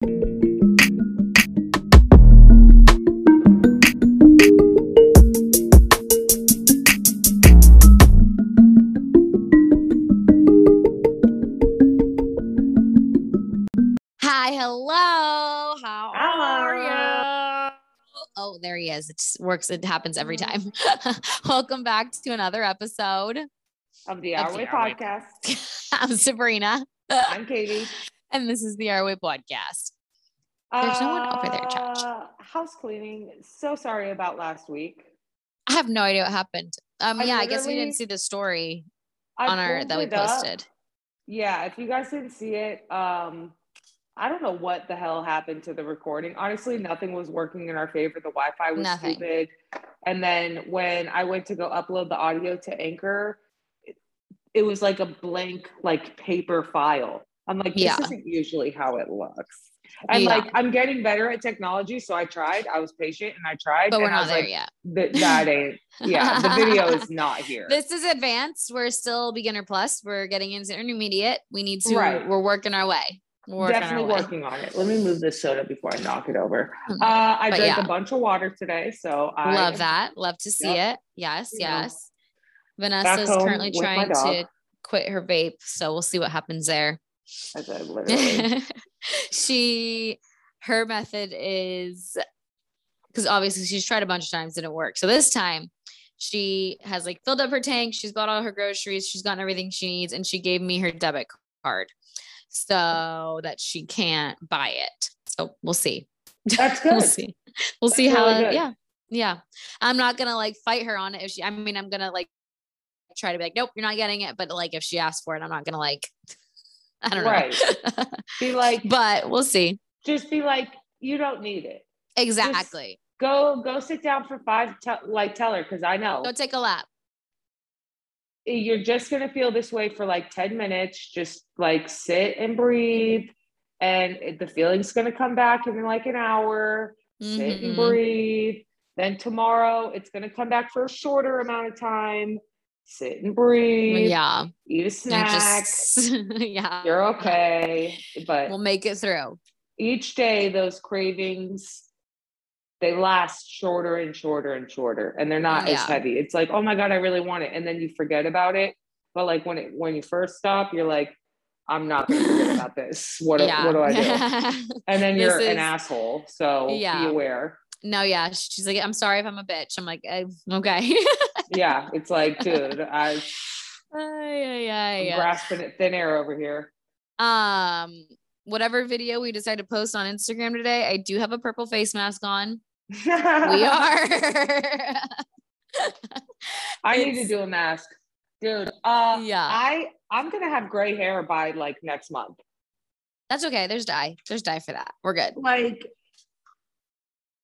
Oh, it works. It happens every mm-hmm. time. Welcome back to another episode. of the Of the Way Our Way podcast. I'm Sabrina, I'm Katie. and this is the Our Way podcast. There's no one over there, Josh. Uh, House cleaning. So sorry about last week. I have no idea what happened. Um, I yeah, I guess we didn't see the story I on our that we it up. posted. Yeah, if you guys didn't see it, um, I don't know what the hell happened to the recording. Honestly, nothing was working in our favor. The Wi-Fi was Nothing. stupid. And then when I went to go upload the audio to Anchor, it, it was like a blank, like paper file. I'm like, this Yeah. isn't usually how it looks. And Yeah. like, I'm getting better at technology, so I tried. I was patient and I tried. But we're and I not was there like, yet. "Th- that ain't. Yeah, the video is not here. This is advanced. We're still beginner plus. We're getting into intermediate. We need to. Right. We're working our way. Definitely working on it. Let me move this soda before I knock it over. Mhm. Uh, I But drank yeah. a bunch of water today, so I Love that. Love to see Yep. it. Yes, yes. Vanessa's home currently trying to quit her vape, so we'll see what happens there. I literally, she her method is because obviously she's tried a bunch of times didn't work. So this time she has like filled up her tank, she's bought all her groceries, she's gotten everything she needs, and she gave me her debit card so that she can't buy it. So we'll see. that's We'll good. see. We'll That's see how really yeah. Yeah. I'm not gonna like fight her on it if she I mean I'm gonna like try to be like, nope, you're not getting it. But like if she asks for it, I'm not gonna like I don't know. Right. Be like, but we'll see. just be like, you don't need it. Exactly. Go, go sit down for five. Te- like, tell her because I know Go take a lap. you're just gonna feel this way for like ten minutes. Just like sit and breathe, and the feeling's gonna come back in like an hour. sit and Mhm. breathe. Then tomorrow it's going to come back for a shorter amount of time. Sit and breathe. Yeah. Eat a snack. just yeah. You're okay. But We'll make it through. each day, those cravings, they last shorter and shorter and shorter, and they're not as heavy. It's like, oh my God, I really want it. And then you forget about it. But like when it when you first stop, you're like, I'm not going to forget about this. What, do- yeah. what do I do? And then you're is- an asshole. So Yeah. be aware. no, yeah. She's like, I'm sorry if I'm a bitch. I'm like, eh, okay. Yeah, it's like, dude, I, ay. grasping at thin air over here. um whatever video we decide to post on instagram today i do have a purple face mask on we are I need to do a mask, dude. Uh, Yeah. I I'm gonna have gray hair by like next month. that's okay there's dye there's dye for that we're good Like,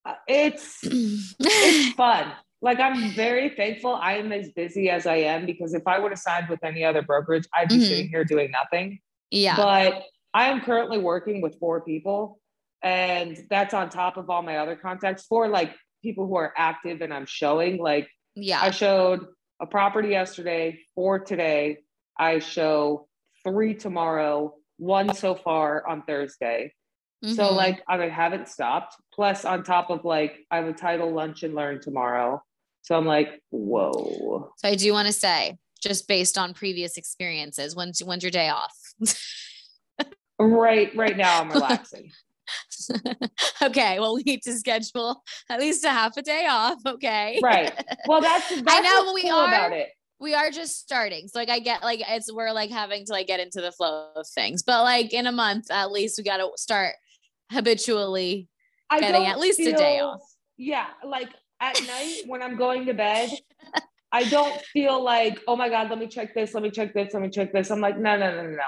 uh, it's it's fun. Like I'm very thankful I am as busy as I am because if I would have signed with any other brokerage, I'd be Mhm. sitting here doing nothing. yeah But I am currently working with four people, and that's on top of all my other contacts for like people who are active and I'm showing. Like yeah I showed a property yesterday, four today. I show three tomorrow, one so far on Thursday. So Mhm. like I haven't stopped. Plus on top of like I have a title lunch and learn tomorrow. So I'm like, whoa. so i do want to say just based on previous experiences when's when's your day off Right, right now I'm relaxing. okay well we need to schedule at least a half a day off okay right. Well, that's, that's I know, what's we cool are- about it. we are just starting. So like I get like it's we're like having to like get into the flow of things. But like in a month at least we gotta start habitually. I getting at least a day off. Yeah, like at night when I'm going to bed, I don't feel like, oh my God, let me check this, let me check this, let me check this. I'm like, no, no, no, no, no.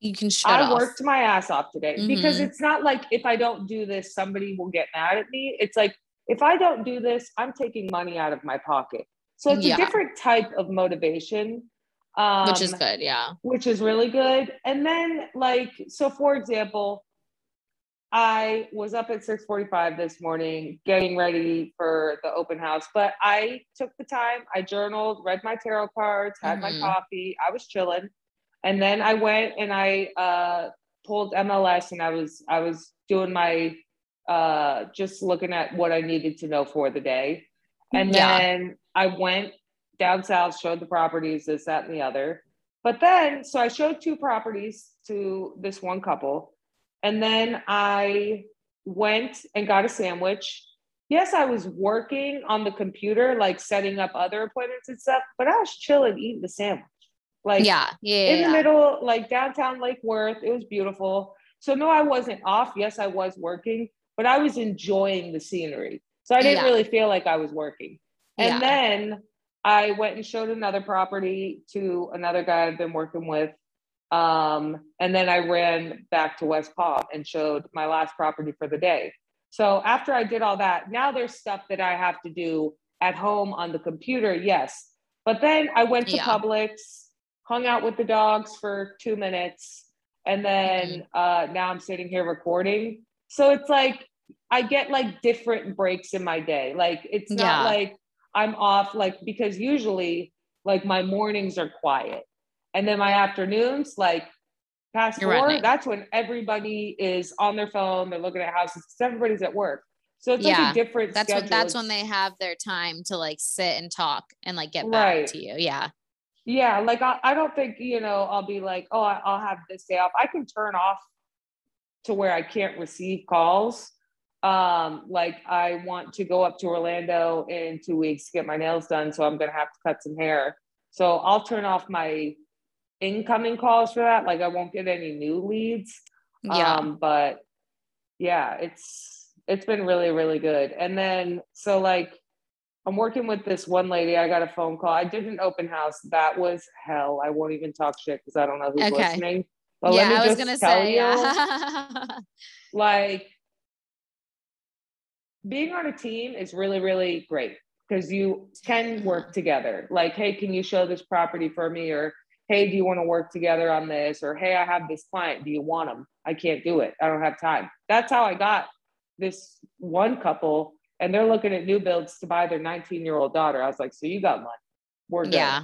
You can shut I off. worked my ass off today because Mhm. it's not like if I don't do this, somebody will get mad at me. It's like if I don't do this, I'm taking money out of my pocket. So it's Yeah. a different type of motivation. Um, which is good, yeah. which is really good. And then like so for example, I was up at 6:45 this morning getting ready for the open house, but I took the time, I journaled, read my tarot cards, had Mhm. my coffee, I was chilling. And then I went and I uh pulled MLS and I was I was doing my uh just looking at what I needed to know for the day. And Yeah. then I went down south, showed the properties, this, that, and the other. But then, so I showed two properties to this one couple. And then I went and got a sandwich. Yes, I was working on the computer, like setting up other appointments and stuff, but I was chilling, eating the sandwich. Like, yeah, yeah, in yeah. the middle, like downtown Lake Worth. It was beautiful. So no, I wasn't off. Yes, I was working, but I was enjoying the scenery. So I didn't Yeah. really feel like I was working. And Yeah. then I went and showed another property to another guy I've been working with. Um, and then I ran back to West Palm and showed my last property for the day. So after I did all that, now there's stuff that I have to do at home on the computer, yes. But then I went to Yeah. Publix, hung out with the dogs for two minutes, and then uh, now I'm sitting here recording. So it's like I get like different breaks in my day. Like it's not Yeah. like I'm off, like because usually like my mornings are quiet, and then my afternoons, like past You're four, running. that's when everybody is on their phone. They're looking at houses because everybody's at work. So it's Yeah. like a different. That's when that's when they have their time to like sit and talk and like get Right. back to you. Yeah. Yeah, like I, I don't think you know I'll be like, oh, I- I'll have this day off. I can turn off to where I can't receive calls. Um, like I want to go up to Orlando in two weeks to get my nails done, so I'm gonna have to cut some hair. So I'll turn off my incoming calls for that. Like I won't get any new leads. Yeah. Um, but yeah, it's it's been really, really good. And then so like I'm working with this one lady. I got a phone call. I did an open house. That was hell. I won't even talk shit because I don't know who's Okay. listening. But yeah, let me I was gonna say, you, yeah. like being on a team is really, really great because you can work together. Like, hey, can you show this property for me? Or hey, do you want to work together on this? Or hey, I have this client. Do you want them? I can't do it. I don't have time. That's how I got this one couple, and they're looking at new builds to buy their 19 year old daughter. I was like, so you got money. We're good. yeah.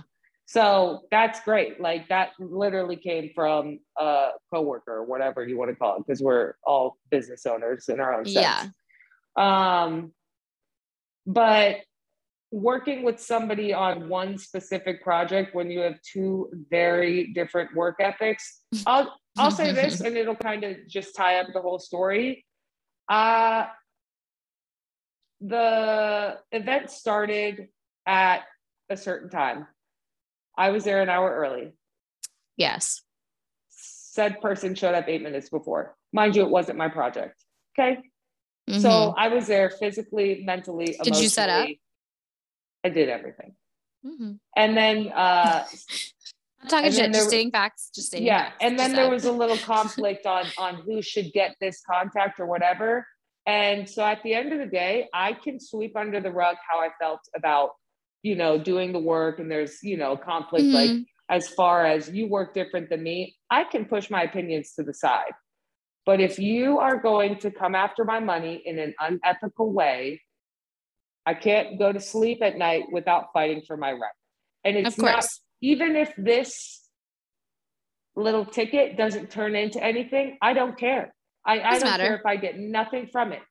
So that's great. Like that literally came from a coworker or whatever you want to call it, because we're all business owners in our own sense. Yeah. Um, but working with somebody on one specific project when you have two very different work ethics, I'll I'll say this, and it'll kind of just tie up the whole story. Uh the event started at a certain time. I was there an hour early. Yes. Said person showed up eight minutes before. Mind you, it wasn't my project. Okay. Mhm. So I was there physically, mentally, Did you set up? I did everything. Mhm. And then uh I'm talking shit, just stating facts, just stating yeah, facts. and then there was a little conflict on on who should get this contact or whatever. And so at the end of the day, I can sweep under the rug how I felt about, you know, doing the work and there's, you know, conflict like Mhm. as far as you work different than me, I can push my opinions to the side. But if you are going to come after my money in an unethical way, I can't go to sleep at night without fighting for my right. And it's not even if this little ticket doesn't turn into anything, I don't care. I, I don't matter. care if I get nothing from it.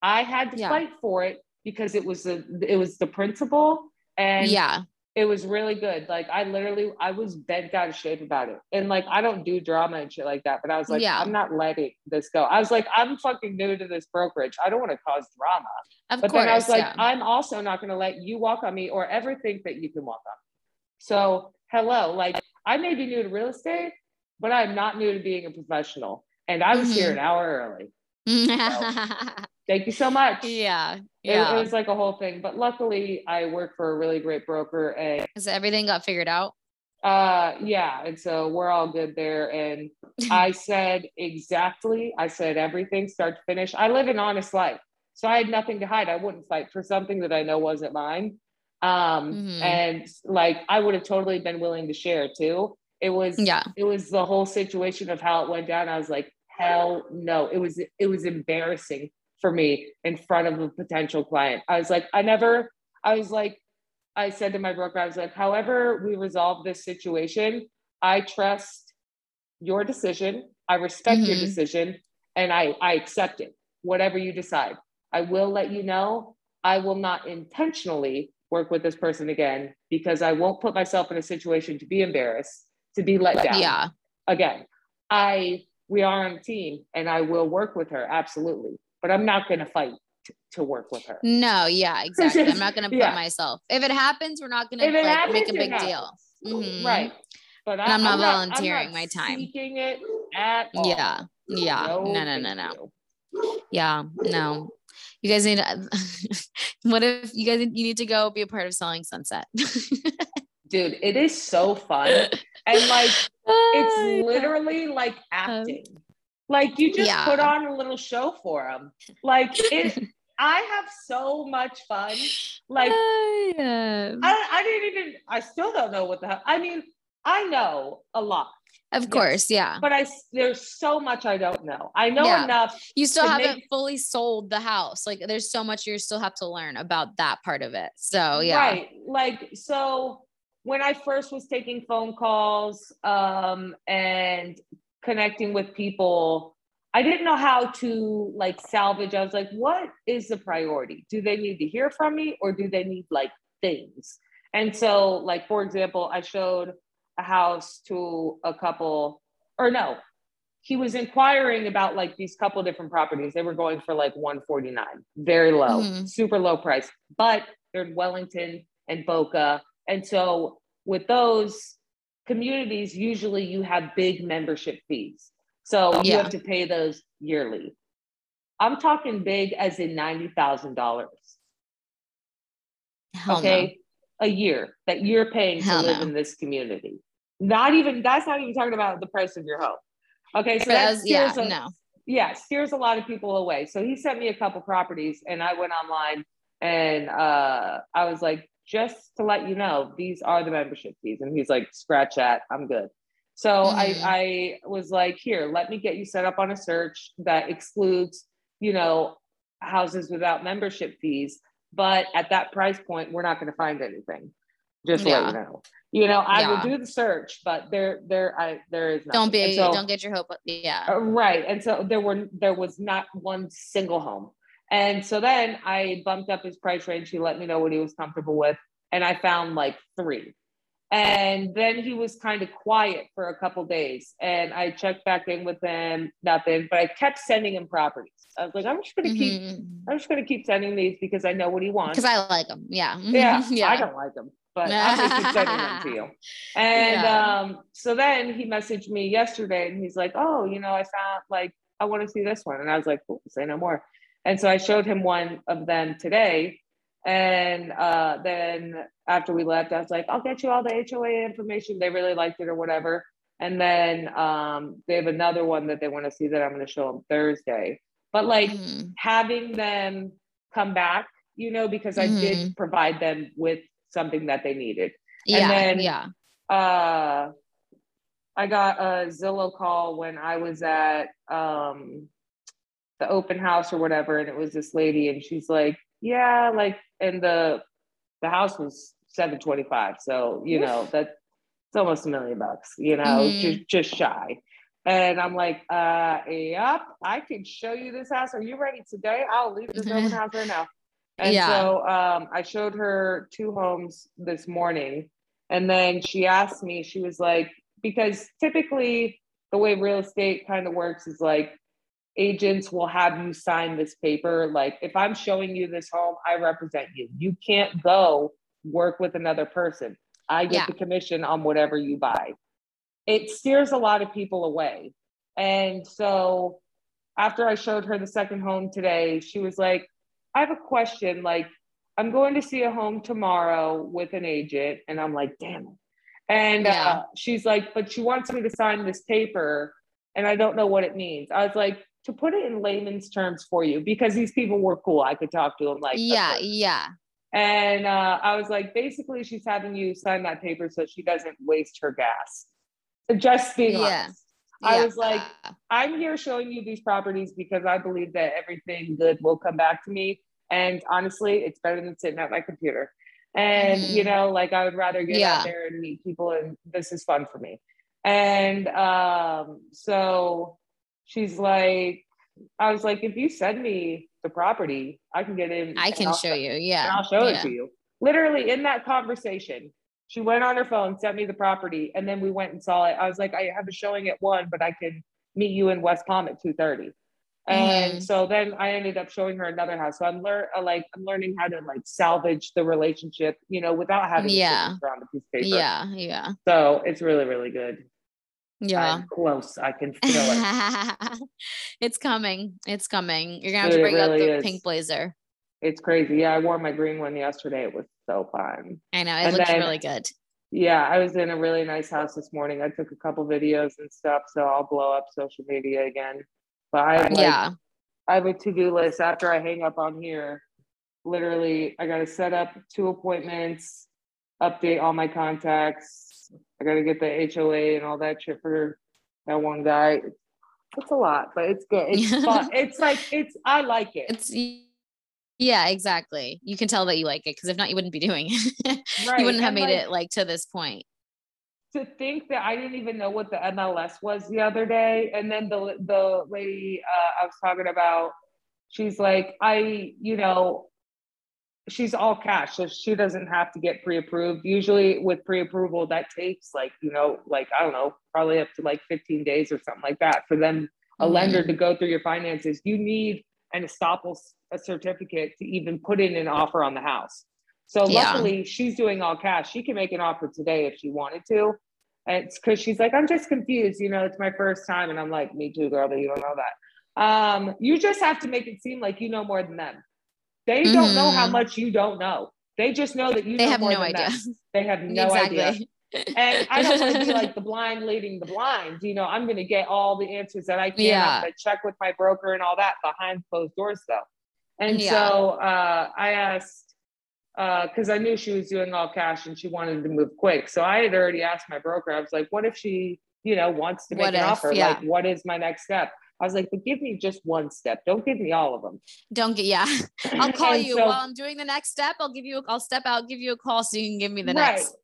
I had to Yeah. fight for it because it was the it was the principle and yeah. It was really good. Like I literally I was bent out of shape about it. And like I don't do drama and shit like that, but I was like, Yeah. I'm not letting this go. I was like, I'm fucking new to this brokerage. I don't want to cause drama. Of But course. then I was like, yeah. I'm also not going to let you walk on me or ever think that you can walk on me. So, hello, like I may be new to real estate, but I'm not new to being a professional. And I was here Mhm. an hour early. Thank you so much. yeah. It, Yeah. it was like a whole thing. But luckily, I work for a really great broker and Is everything got figured out? uh yeah and so we're all good there and i said exactly i said everything start to finish i live an honest life so i had nothing to hide i wouldn't fight for something that i know wasn't mine um Mhm. and like i would have totally been willing to share too it was Yeah. it was the whole situation of how it went down i was like hell no it was it was embarrassing for me in front of a potential client i was like i never i was like I said to my broker, I was like, however we resolve this situation, I trust your decision. I respect your Mhm. decision and I, I accept it, whatever you decide. I will let you know. I will not intentionally work with this person again because I won't put myself in a situation to be embarrassed, to be let down. Yeah. Again, I we are on a team and I will work with her absolutely, but I'm not going to fight t- to work with her. No, yeah, exactly. I'm not gonna put Yeah. myself. If it happens, we're not gonna like happens, make a big happens. deal. Mhm. Right. But I, I'm not I'm volunteering not my time. It at all. Yeah. Yeah. No, no, no, no. you. Yeah. No. You guys need to, what if you guys you need to go be a part of selling sunset? Dude, it is so fun. and like it's literally like acting. Like you just Yeah. put on a little show for them. Like it I have so much fun. Like yeah. I, I didn't even I still don't know what the hell. I mean, I know a lot, of course, yeah. but I there's so much I don't know. I know Yeah. enough. You still haven't make- fully sold the house. Like there's so much you still have to learn about that part of it. So yeah. Right. Like so when I first was taking phone calls um and connecting with people, I didn't know how to like salvage. I was like, what is the priority? Do they need to hear from me or do they need like things? And so, like, for example, I showed a house to a couple, or no, he was inquiring about like these couple different properties. They were going for like 149, very low, Mhm. super low price, but they're in Wellington and Boca. And so with those communities, usually you have big membership fees. So you Yeah. have to pay those yearly. I'm talking big as in $90,000. Hell okay. A year that you're paying Hell to live no. in this community. Not even, that's not even talking about the price of your home. Okay. So no. that yeah, steers a- no. yeah, steers a lot of people away. So he sent me a couple properties and I went online and uh, I was like, just to let you know, these are the membership fees. And he's like, scratch that, I'm good. So. I, I was like, here, let me get you set up on a search that excludes, you know, houses without membership fees. But at that price point, we're not going to find anything. Just to let you know. You know, I will do the search, but there, there, I, there is nothing. Don't be so- don't get your hope. up- Yeah. uh, right. And so there were there was not one single home. And so then I bumped up his price range. He let me know what he was comfortable with. And I found like three. And then he was kind of quiet for a couple days. And I checked back in with him, nothing, but I kept sending him properties. I was like, I'm just gonna keep I'm just gonna keep sending these because I know what he wants. Because I like them. Yeah. Yeah, yeah. I don't like them, but I'm gonna keep sending them to you. And Yeah. um, so then he messaged me yesterday, and he's like, "Oh, you know, I found like I want to see this one," and I was like, "Cool, say no more." And so I showed him one of them today, and uh, then after we left, I was like, "I'll get you all the HOA information." They really liked it or whatever. And then um, they have another one that they want to see that I'm going to show them Thursday. But like Mhm. having them come back, you know, because I did provide them with something that they needed. Yeah. then- yeah. Uh, I got a Zillow call when I was at um, the open house or whatever, and it was this lady, and she's like, "Yeah, like," and the the house was seven twenty five, so you know that it's almost a million bucks, you know, Mhm. just just shy. And I'm like, uh, yep, I can show you this house. Are you ready today? I'll leave this open house right now. And Yeah. so um, I showed her two homes this morning. And then she asked me, she was like, because typically the way real estate kind of works is like agents will have you sign this paper. Like if I'm showing you this home, I represent you. You can't go work with another person. I get Yeah. the commission on whatever you buy. It steers a lot of people away. And so after I showed her the second home today, she was like, I have a question. Like, I'm going to see a home tomorrow with an agent. And I'm like, damn it. And Yeah. uh, she's like, but she wants me to sign this paper. And I don't know what it means. I was like, to put it in layman's terms for you, because these people were cool. I could talk to them like, yeah. Yeah. And uh, I was like, basically, she's having you sign that paper so she doesn't waste her gas. Just being Yeah. honest. I yeah. was like, I'm here showing you these properties because I believe that everything good will come back to me. And honestly, it's better than sitting at my computer. And, Mhm. you know, like I would rather get Yeah. out there and meet people, and this is fun for me. And um, so she's like, I was like, if you send me the property, I can get in. I can I'll show you. Yeah. I'll show yeah. it to you. Literally in that conversation, she went on her phone, sent me the property, and then we went and saw it. I was like, I have a showing at one, but I can meet you in West Palm at two thirty. And Mhm. so then I ended up showing her another house. So I'm learn uh, like I'm learning how to like salvage the relationship, you know, without having to Yeah. signature on a piece of paper. Yeah. Yeah. So it's really, really good. Yeah. I'm close. I can feel it. it's coming. It's coming. You're gonna have to bring out really the is. pink blazer. it's crazy. Yeah, I wore my green one yesterday. It was so fun. I know it And looks then- really good. Yeah, I was in a really nice house this morning. I took a couple videos and stuff, so I'll blow up social media again. But I like, yeah. I have a to-do list after I hang up on here. Literally, I gotta set up two appointments, update all my contacts. I gotta get the HOA and all that shit for that one guy. It's a lot, but it's good. It's fun. It's like it's I like it. It's yeah, exactly. You can tell that you like it because if not, you wouldn't be doing it. Right, you wouldn't have and, made like, it like to this point. to think that I didn't even know what the MLS was the other day, and then the the lady uh, I was talking about, she's like, I, you know, she's all cash, so she doesn't have to get pre-approved. Usually, with pre-approval, that takes like, you know, like I don't know, probably up to like 15 days or something like that for them a Mhm. lender to go through your finances. You need an estoppel a certificate to even put in an offer on the house. So Yeah. luckily, she's doing all cash. She can make an offer today if she wanted to. And it's because she's like, I'm just confused. You know, it's my first time. And I'm like, me too, girl, but you don't know that. Um, you just have to make it seem like you know more than them. They don't know how Mhm. much you don't know. They just know that you They know have more no than idea. them. They have no exactly. idea. And I don't want to be like the blind leading the blind. You know, I'm going to get all the answers that I can. Yeah. To check with my broker and all that behind closed doors, though. And Yeah. so uh, I asked, because I knew she was doing all cash and she wanted to move quick. So I had already asked my broker, I was like, what if she, you know, wants to make What an if, offer? yeah. Like, what is my next step? I was like, but give me just one step. Don't give me all of them. Don't get yeah. I'll call you so- while I'm doing the next step. I'll give you. A, I'll step out, give you a call, so you can give me the Right. next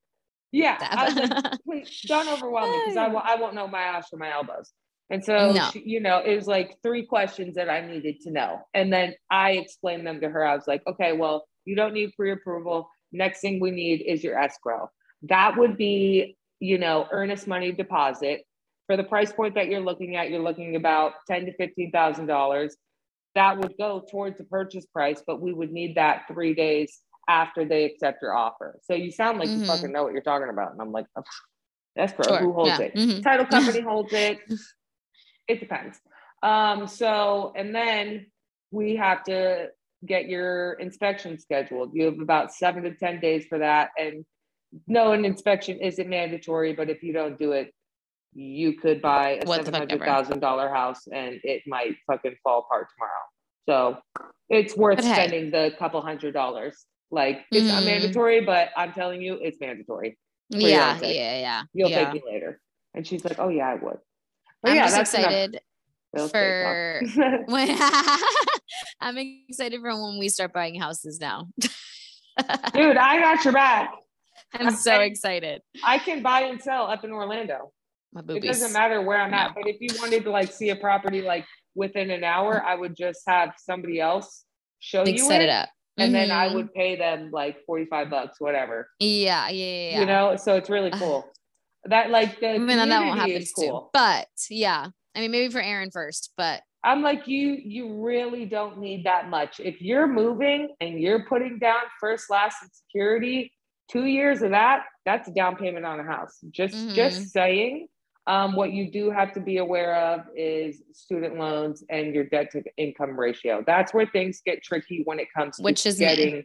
Yeah. I was like, please don't overwhelm me because I, will, I won't know my ass from my elbows. And so, No. she, you know, it was like three questions that I needed to know. And then I explained them to her. I was like, okay, well, you don't need pre approval. Next thing we need is your escrow. That would be, you know, earnest money deposit. For the price point that you're looking at, you're looking about ten to fifteen thousand dollars. That would go towards the purchase price, but we would need that three days after they accept your offer. So you sound like you Mhm. fucking know what you're talking about. And I'm like, "Oh, escrow, Sure, who holds yeah, it? mhm. Title company holds it. It depends. Um, so, and then we have to get your inspection scheduled. You have about seven to 10 days for that. And no, an inspection isn't mandatory, but if you don't do it, you could buy a the fuck ever. $700,000 house and it might fucking fall apart tomorrow. So it's worth hey. spending the couple hundred dollars. Like it's not Mhm. mandatory, but I'm telling you, it's mandatory. Yeah, yeah, yeah. You'll yeah. thank me later. And she's like, oh yeah, I would. But I'm yeah, just excited for when I'm excited for when we start buying houses now. Dude, I got your back. I'm so excited. I can buy and sell up in Orlando. My It doesn't matter where I'm at. But if you wanted to like see a property like within an hour, I would just have somebody else show Like you set it, it up. and then I Mhm. would pay them like 45 bucks, whatever. Yeah, yeah, yeah. You know, so it's really cool. That like the I mean, that won't happen is too. cool. But yeah, I mean, maybe for Aaron first, but I'm like you you really don't need that much. If you're moving and you're putting down first, last, and security, two years of that, that's a down payment on a house. Just Mhm. just saying. Um, what you do have to be aware of is student loans and your debt to income ratio. That's where things get tricky when it comes to which is getting.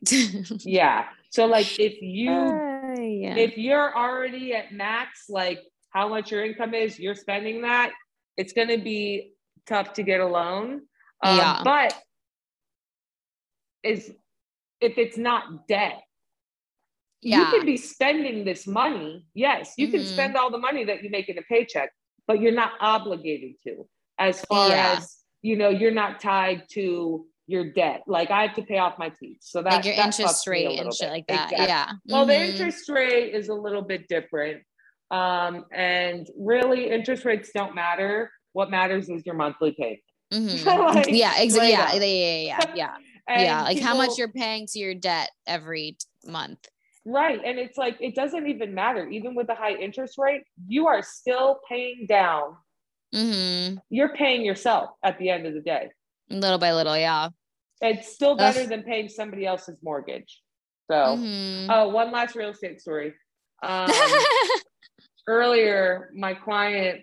Yeah. So like if you Uh, yeah. if you're already at max, like how much your income is, you're spending that, it's going to be tough to get a loan. Um, Yeah. But is if it's not debt, you can be spending this money. Yes, you can Mhm. spend all the money that you make in a paycheck, but you're not obligated to. As far Yeah. as you know, you're not tied to your debt. Like I have to pay off my teeth, so that like your that interest fucks me a rate and shit bit. like that. Exactly. Yeah. Well, the Mhm. interest rate is a little bit different. Um, and really, interest rates don't matter. What matters is your monthly payment. Mhm. Like, yeah, exactly. Yeah, yeah, yeah, yeah, yeah. Yeah, like how much you're paying to your debt every t- month. Right. And it's like, it doesn't even matter. Even with a high interest rate, you are still paying down. hmm You're paying yourself at the end of the day. Little by little, yeah. It's still better than paying somebody else's mortgage. So, Mhm. oh, one last real estate story. Um, earlier, my client,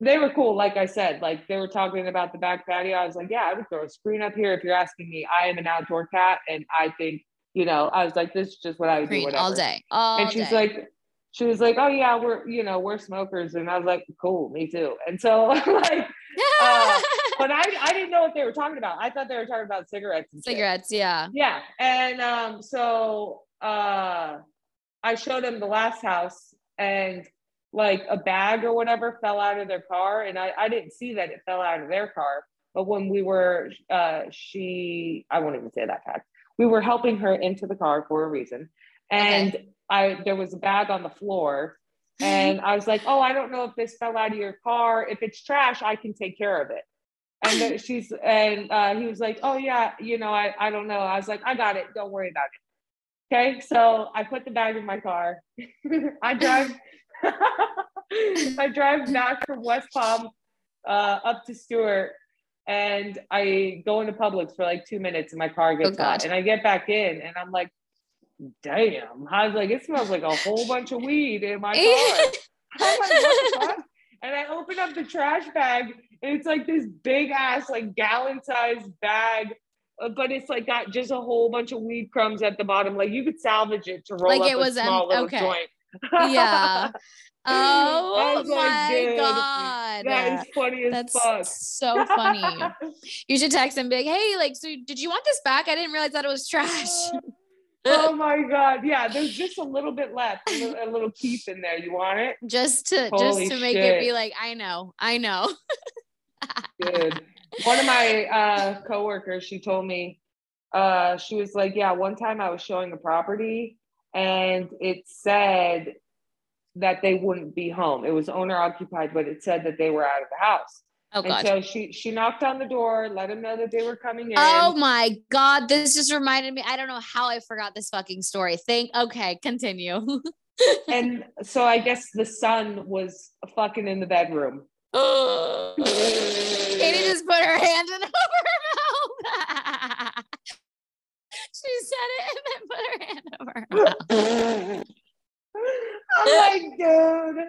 they were cool. Like I said, like they were talking about the back patio. I was like, yeah, I would throw a screen up here if you're asking me. I am an outdoor cat, and I think, you know, I was like, this is just what I would do. Whatever. all day. All and she's day. like, she was like, oh yeah, we're, you know, we're smokers, and I was like, cool, me too. And so, like, uh, but I, I didn't know what they were talking about. I thought they were talking about cigarettes. And shit. cigarettes, yeah. Yeah. And um, so uh I showed him the last house and like a bag or whatever fell out of their car. And I, I didn't see that it fell out of their car. But when we were uh she I won't even say that fact. We were helping her into the car for a reason. And I there was a bag on the floor. And I was like, oh, I don't know if this fell out of your car. If it's trash, I can take care of it. And she's and uh, he was like, oh yeah, you know, I I don't know. I was like, I got it. Don't worry about it. Okay, so I put the bag in my car. I drive. I drive back from West Palm uh, up to Stuart, and I go into Publix for like two minutes, and my car gets Oh, hot. And I get back in, and I'm like, "Damn!" I was like, "It smells like a whole bunch of weed in my car." Like, what the fuck? And I open up the trash bag, and it's like this big ass, like gallon sized bag, uh, but it's like got just a whole bunch of weed crumbs at the bottom. Like you could salvage it to roll Like up it a was em- small little okay. joint. Yeah. Oh my god. That is funny as That's fuck. so funny. You should text him big, hey, like, so did you want this back? I didn't realize that it was trash. oh my god! Yeah, there's just a little bit left, a little, a little in there. You want it, just to Holy just to make it be like, I know, I know. dude? One of my uh, coworkers, she told me, uh, she was like, "Yeah, one time I was showing a property, and it said that they wouldn't be home. It was owner occupied, but it said that they were out of the house." Oh and god. so she she knocked on the door, let them know that they were coming in. Oh my god, this just reminded me. I don't know how I forgot this fucking story. Think okay, continue. and so I guess the son was fucking in the bedroom. Katie just put her hand in over her. She said it and then put her hand over her mouth. I'm like, dude,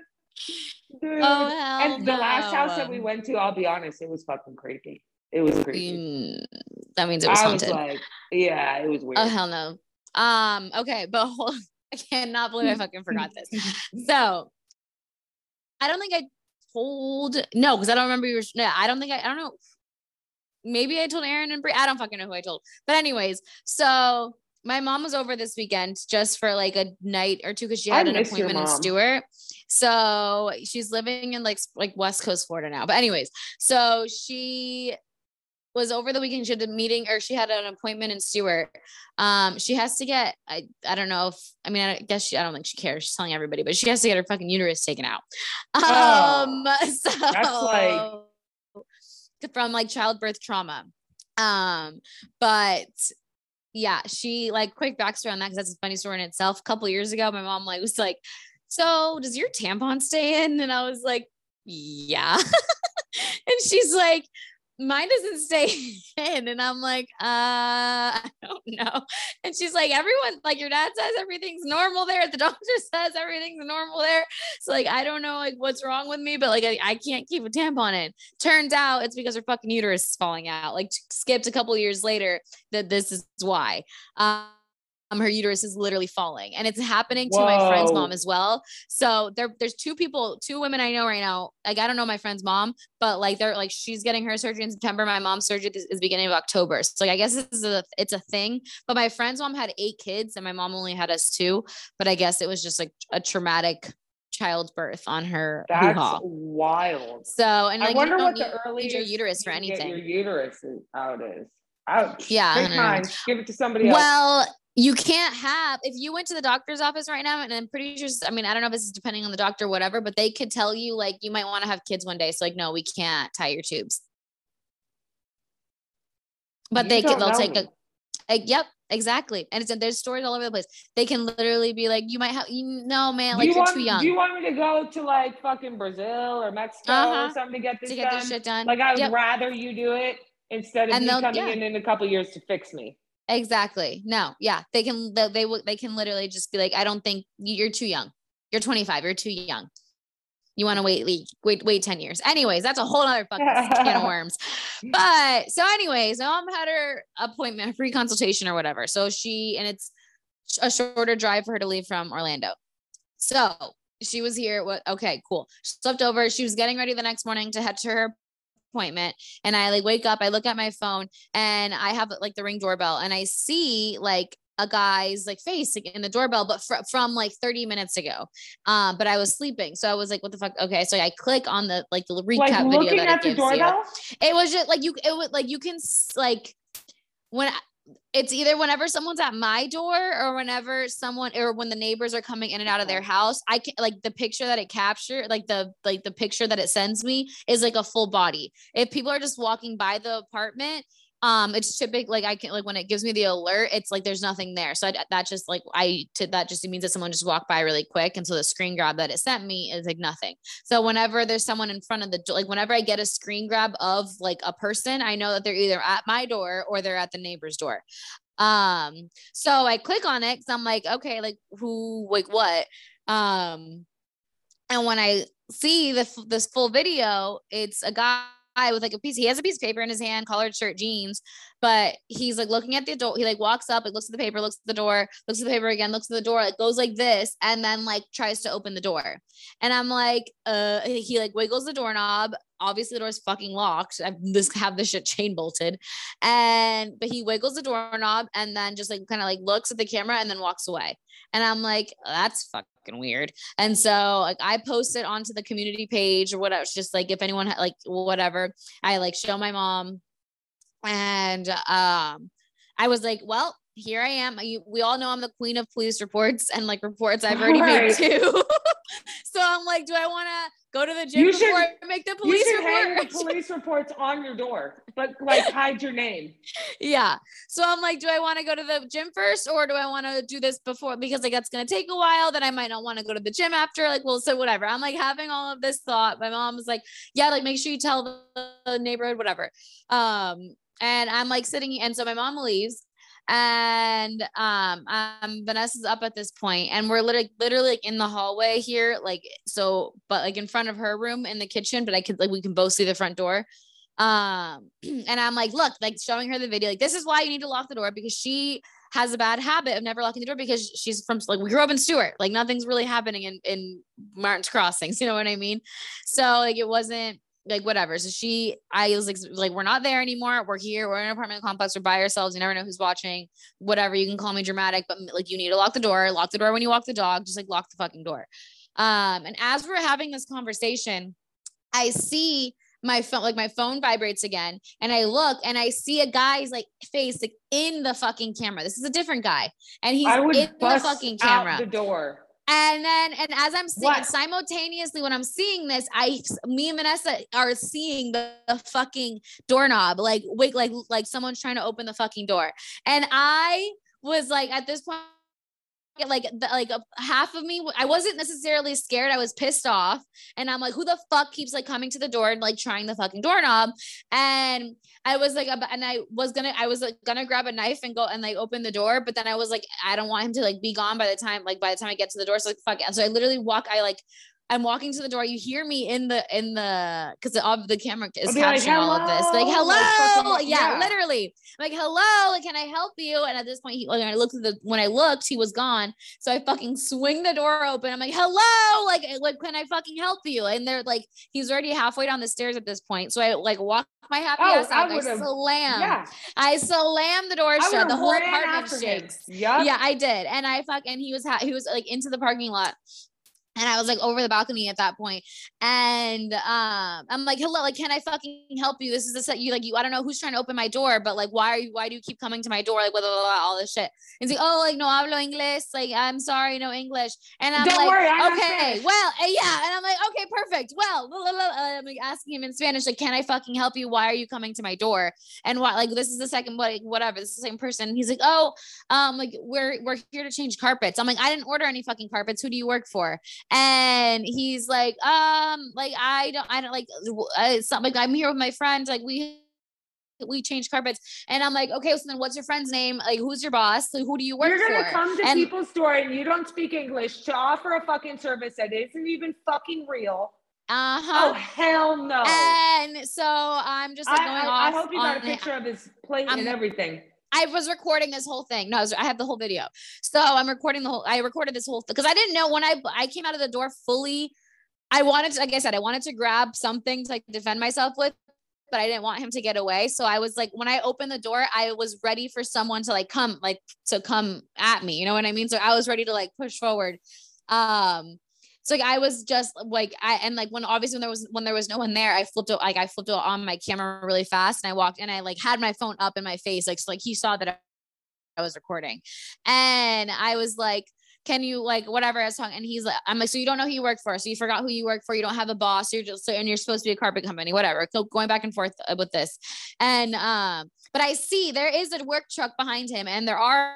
dude. Oh hell and the last house that we went to, I'll be honest, it was fucking creepy. It was creepy. Mm, that means it was I was haunted. like, yeah, it was weird. oh hell no. Um. Okay, but hold, I cannot believe I fucking forgot this. So, I don't think I told no because I don't remember you. No, I don't think I. I don't know. Maybe I told Aaron and Brie. I don't fucking know who I told. But anyways, so my mom was over this weekend just for like a night or two because she I had an appointment in. Stuart. So she's living in like like West Coast Florida now. But anyways, so she was over the weekend. She had a meeting or she had an appointment in Stuart. Um, she has to get I I don't know if I mean I guess she I don't think she cares. She's telling everybody, but she has to get her fucking uterus taken out. Oh, Um, so like- from like childbirth trauma. Um, but yeah, she like quick backstory on that because that's a funny story in itself. A couple years ago, my mom like was like, "So does your tampon stay in?" And I was like, "Yeah," and she's like. Mine doesn't stay in, and I'm like, uh, I don't know. And she's like, everyone, like your dad says everything's normal there. The doctor says everything's normal there. So like, I don't know like what's wrong with me, but like I, I can't keep a tampon in. Turns out it's because her fucking uterus is falling out. Like skipped a couple years later that this is why. Um, Um, her uterus is literally falling, and it's happening to my friend's mom as well. So there, there's two people, two women I know right now. Like I don't know my friend's mom, but like they're like she's getting her surgery in September. My mom's surgery is, is beginning of October. So like I guess this is a it's a thing. But my friend's mom had eight kids, and my mom only had us two. But I guess it was just like a traumatic childbirth on her That's hoo-ha. wild. So and like I wonder what the earliest your uterus for you can get anything. Your uterus is out is. Ouch. Yeah, Take mine. Give it to somebody else. Well, you can't have if you went to the doctor's office right now and i'm pretty sure i mean i don't know if this is depending on the doctor or whatever but they could tell you like you might want to have kids one day so like no we can't tie your tubes but You they they'll take a, a yep exactly and it's there's stories all over the place they can literally be like you might have you no man like you you're want, too young Do you want me to go to like fucking Brazil or Mexico Uh-huh. or something to get this to get done? this shit done Like I would Yep. rather you do it instead of And me coming yeah. in in a couple years to fix me. Exactly. No, yeah, they can. They, they will. They can literally just be like, "I don't think you're too young. You're 25. You're too young. You want to wait, wait, wait 10 years." Anyways, that's a whole other fucking can of worms. But so, anyways, mom had her appointment, free consultation or whatever. So she, and it's a shorter drive for her to leave from Orlando. So she was here. What? Okay, cool. She slept over. She was getting ready the next morning to head to her appointment and I like wake up, I look at my phone and I have like the ring doorbell and I see like a guy's like face in the doorbell, but fr- from like 30 minutes ago. Um, but I was sleeping. So I was like, what the fuck? Okay. So I click on the like the recap like video that at it gives you. It was just like you it was like you can like when it's either whenever someone's at my door or whenever someone or when the neighbors are coming in and out of their house i can like the picture that it captured like the like the picture that it sends me is like a full body. If people are just walking by the apartment um it's typical like i can like when it gives me the alert it's like there's nothing there. So I, that just like i to, that just means that someone just walked by really quick and so the screen grab that it sent me is like nothing. So whenever there's someone in front of the like whenever i get a screen grab of like a person i know that they're either at my door or they're at the neighbor's door. Um so i click on it because i'm like okay like who like what? Um and when i see the this full video it's a guy with like a piece he has a piece of paper in his hand collared shirt jeans but he's like looking at the adult he like walks up like looks at the paper looks at the door looks at the paper again looks at the door like goes like this and then like tries to open the door. And i'm like uh he like wiggles the doorknob obviously the door's fucking locked. I this have this shit chain bolted. And but he wiggles the doorknob and then just like kind of like looks at the camera and then walks away. And i'm like that's fucking weird. And so like i post it onto the community page or whatever it's just like if anyone like whatever. I like show my mom. And um i was like well here i am you, we all know i'm the queen of police reports and like reports i've already Right. made too so i'm like do i want to go to the gym You before should- i make the police You should hang the police reports on your door, but like hide your name. yeah. So I'm like, do I want to go to the gym first or do I want to do this before? Because like that's gonna take a while. Then I might not want to go to the gym after. Like, well, so whatever. I'm like having all of this thought. My mom was like, yeah, like make sure you tell the, the neighborhood, whatever. Um, and I'm like sitting, and so my mom leaves. And um, um Vanessa's up at this point, and we're literally literally like in the hallway here, like so, but like in front of her room in the kitchen, but I could like we can both see the front door. Um and i'm like look like showing her the video like this is why you need to lock the door because she has a bad habit of never locking the door because she's from like we grew up in Stuart like nothing's really happening in in Martin's Crossings you know what I mean? So like it wasn't like whatever. So she I was like like we're not there anymore. We're here. We're in an apartment complex. We're by ourselves. You never know who's watching. Whatever. You can call me dramatic but like you need to lock the door. Lock the door when you walk the dog. Just like lock the fucking door. Um and as we're having this conversation I see my phone like my phone vibrates again and I look and I see a guy's like face like in the fucking camera. This is a different guy and he's in the fucking out camera. the door. And then and as I'm seeing What? simultaneously when I'm seeing this, I me and Vanessa are seeing the, the fucking doorknob like wait like like someone's trying to open the fucking door. And I was like at this point like the, like a, half of me I wasn't necessarily scared I was pissed off and I'm like who the fuck keeps like coming to the door and like trying the fucking doorknob? And I was like and I was gonna I was like gonna grab a knife and go and like open the door but then I was like I don't want him to like be gone by the time like by the time I get to the door so like fuck it. So I literally walk I like I'm walking to the door. You hear me in the in the because of the camera is I'll like, capturing all of this. Like "Hello," hello, like, fucking- yeah, yeah. literally. I'm like hello, like can I help you? And at this point, he when I looked at the when I looked, he was gone. So I fucking swing the door open. I'm like hello, like eh, like can I fucking help you? And they're like he's already halfway down the stairs at this point. So I like walk my happy Oh, ass I out. I, would've- slam. Yeah. I slam the door I shut. The whole apartment shakes Yup. yeah i did and i fuck and he was ha- he was like into the parking lot and I was like over the balcony at that point, and um, I'm like, "Hello, like, can I fucking help you? This is the set you like you. I don't know who's trying to open my door, but like, why are you? Why do you keep coming to my door? Like, blah, blah, blah, all this shit." And he's like, "Oh, like, no hablo English, Like, I'm sorry, no English." And I'm Don't like, worry, I "Okay, well, uh, yeah." And I'm like, "Okay, perfect. Well, blah, blah, blah." I'm like asking him in Spanish, like, "Can I fucking help you? Why are you coming to my door?" And what, like, this is the second, like, whatever. This is the same person. He's like, "Oh, um, like, we're we're here to change carpets." I'm like, "I didn't order any fucking carpets. Who do you work for?" And he's like um like i don't i don't like uh, it's not like i'm here with my friend like we we change carpets and i'm like okay so then what's your friend's name like who's your boss like, who do you work You're gonna for come to And- people's store and you don't speak English to offer a fucking service that isn't even fucking real. Uh-huh Oh hell no! and so i'm just like I, going I, I off hope you got a picture of his plate I'm- and everything. I was recording this whole thing. No, I, was, I have the whole video. So I'm recording the whole. I recorded this whole because I didn't know when I I came out of the door fully. I wanted to, like I said, I wanted to grab something to like defend myself with, but I didn't want him to get away. So I was like, when I opened the door, I was ready for someone to like come, like to come at me. You know what I mean? So I was ready to like push forward. Um, so like I was just like I and like when obviously when there was when there was no one there, I flipped it like I flipped it on my camera really fast and I walked and I like had my phone up in my face like so like he saw that I- was recording, and I was like, "Can you like whatever?" I was talking, and he's like, "I'm like, so you don't know who you work for, so you forgot who you work for, you don't have a boss, you're just so and you're supposed to be a carpet company, whatever." So going back and forth uh, with this, and um, but I see there is a work truck behind him, and there are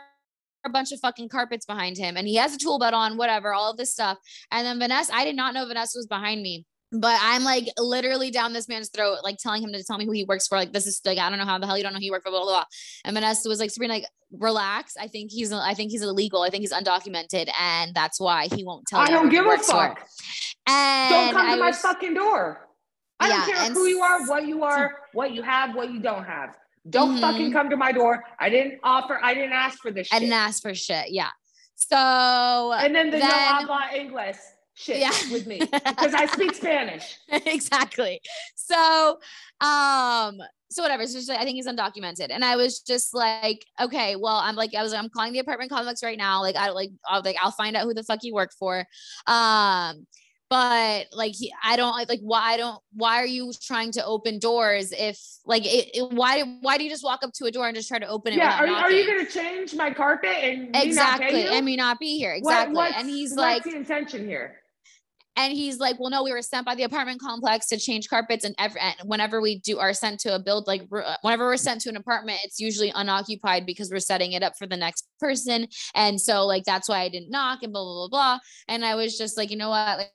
a bunch of fucking carpets behind him and he has a tool belt on, whatever, all of this stuff. And then Vanessa, I did not know Vanessa was behind me. But I'm like literally down this man's throat, like telling him to tell me who he works for. Like, this is like, I don't know how the hell you don't know who you work for, blah, blah, blah. And Vanessa was like, Sabrina, like, relax. I think he's, I think he's illegal. I think he's undocumented. And that's why he won't tell I don't give a works for." fuck. And Don't come I to my was- fucking door. I don't care who you are, what you are, what you have, what you don't have. Don't Mhm. fucking come to my door. I didn't offer. I didn't ask for this I didn't ask for shit. Yeah. So, and then the no then- habla English shit Yeah. with me because I speak Spanish. exactly. So, um, so whatever. So like, I think he's undocumented, and I was just like, okay, well, I'm like, I was, like, I'm calling the apartment complex right now. Like, I like, I'll like, I'll find out who the fuck you work for. Um, but like, he, I don't like, why I don't, why are you trying to open doors if like, it, it- why, why do you just walk up to a door and just try to open it? Yeah, are, are you gonna change my carpet and me not pay exactly? And me not be here. Exactly. what's- and he's what's like, the intention here? and he's like, well, no, we were sent by the apartment complex to change carpets, and, every, and whenever we do are sent to a build, like whenever we're sent to an apartment, it's usually unoccupied because we're setting it up for the next person, and so like that's why I didn't knock and blah blah blah blah. And I was just like, you know what, like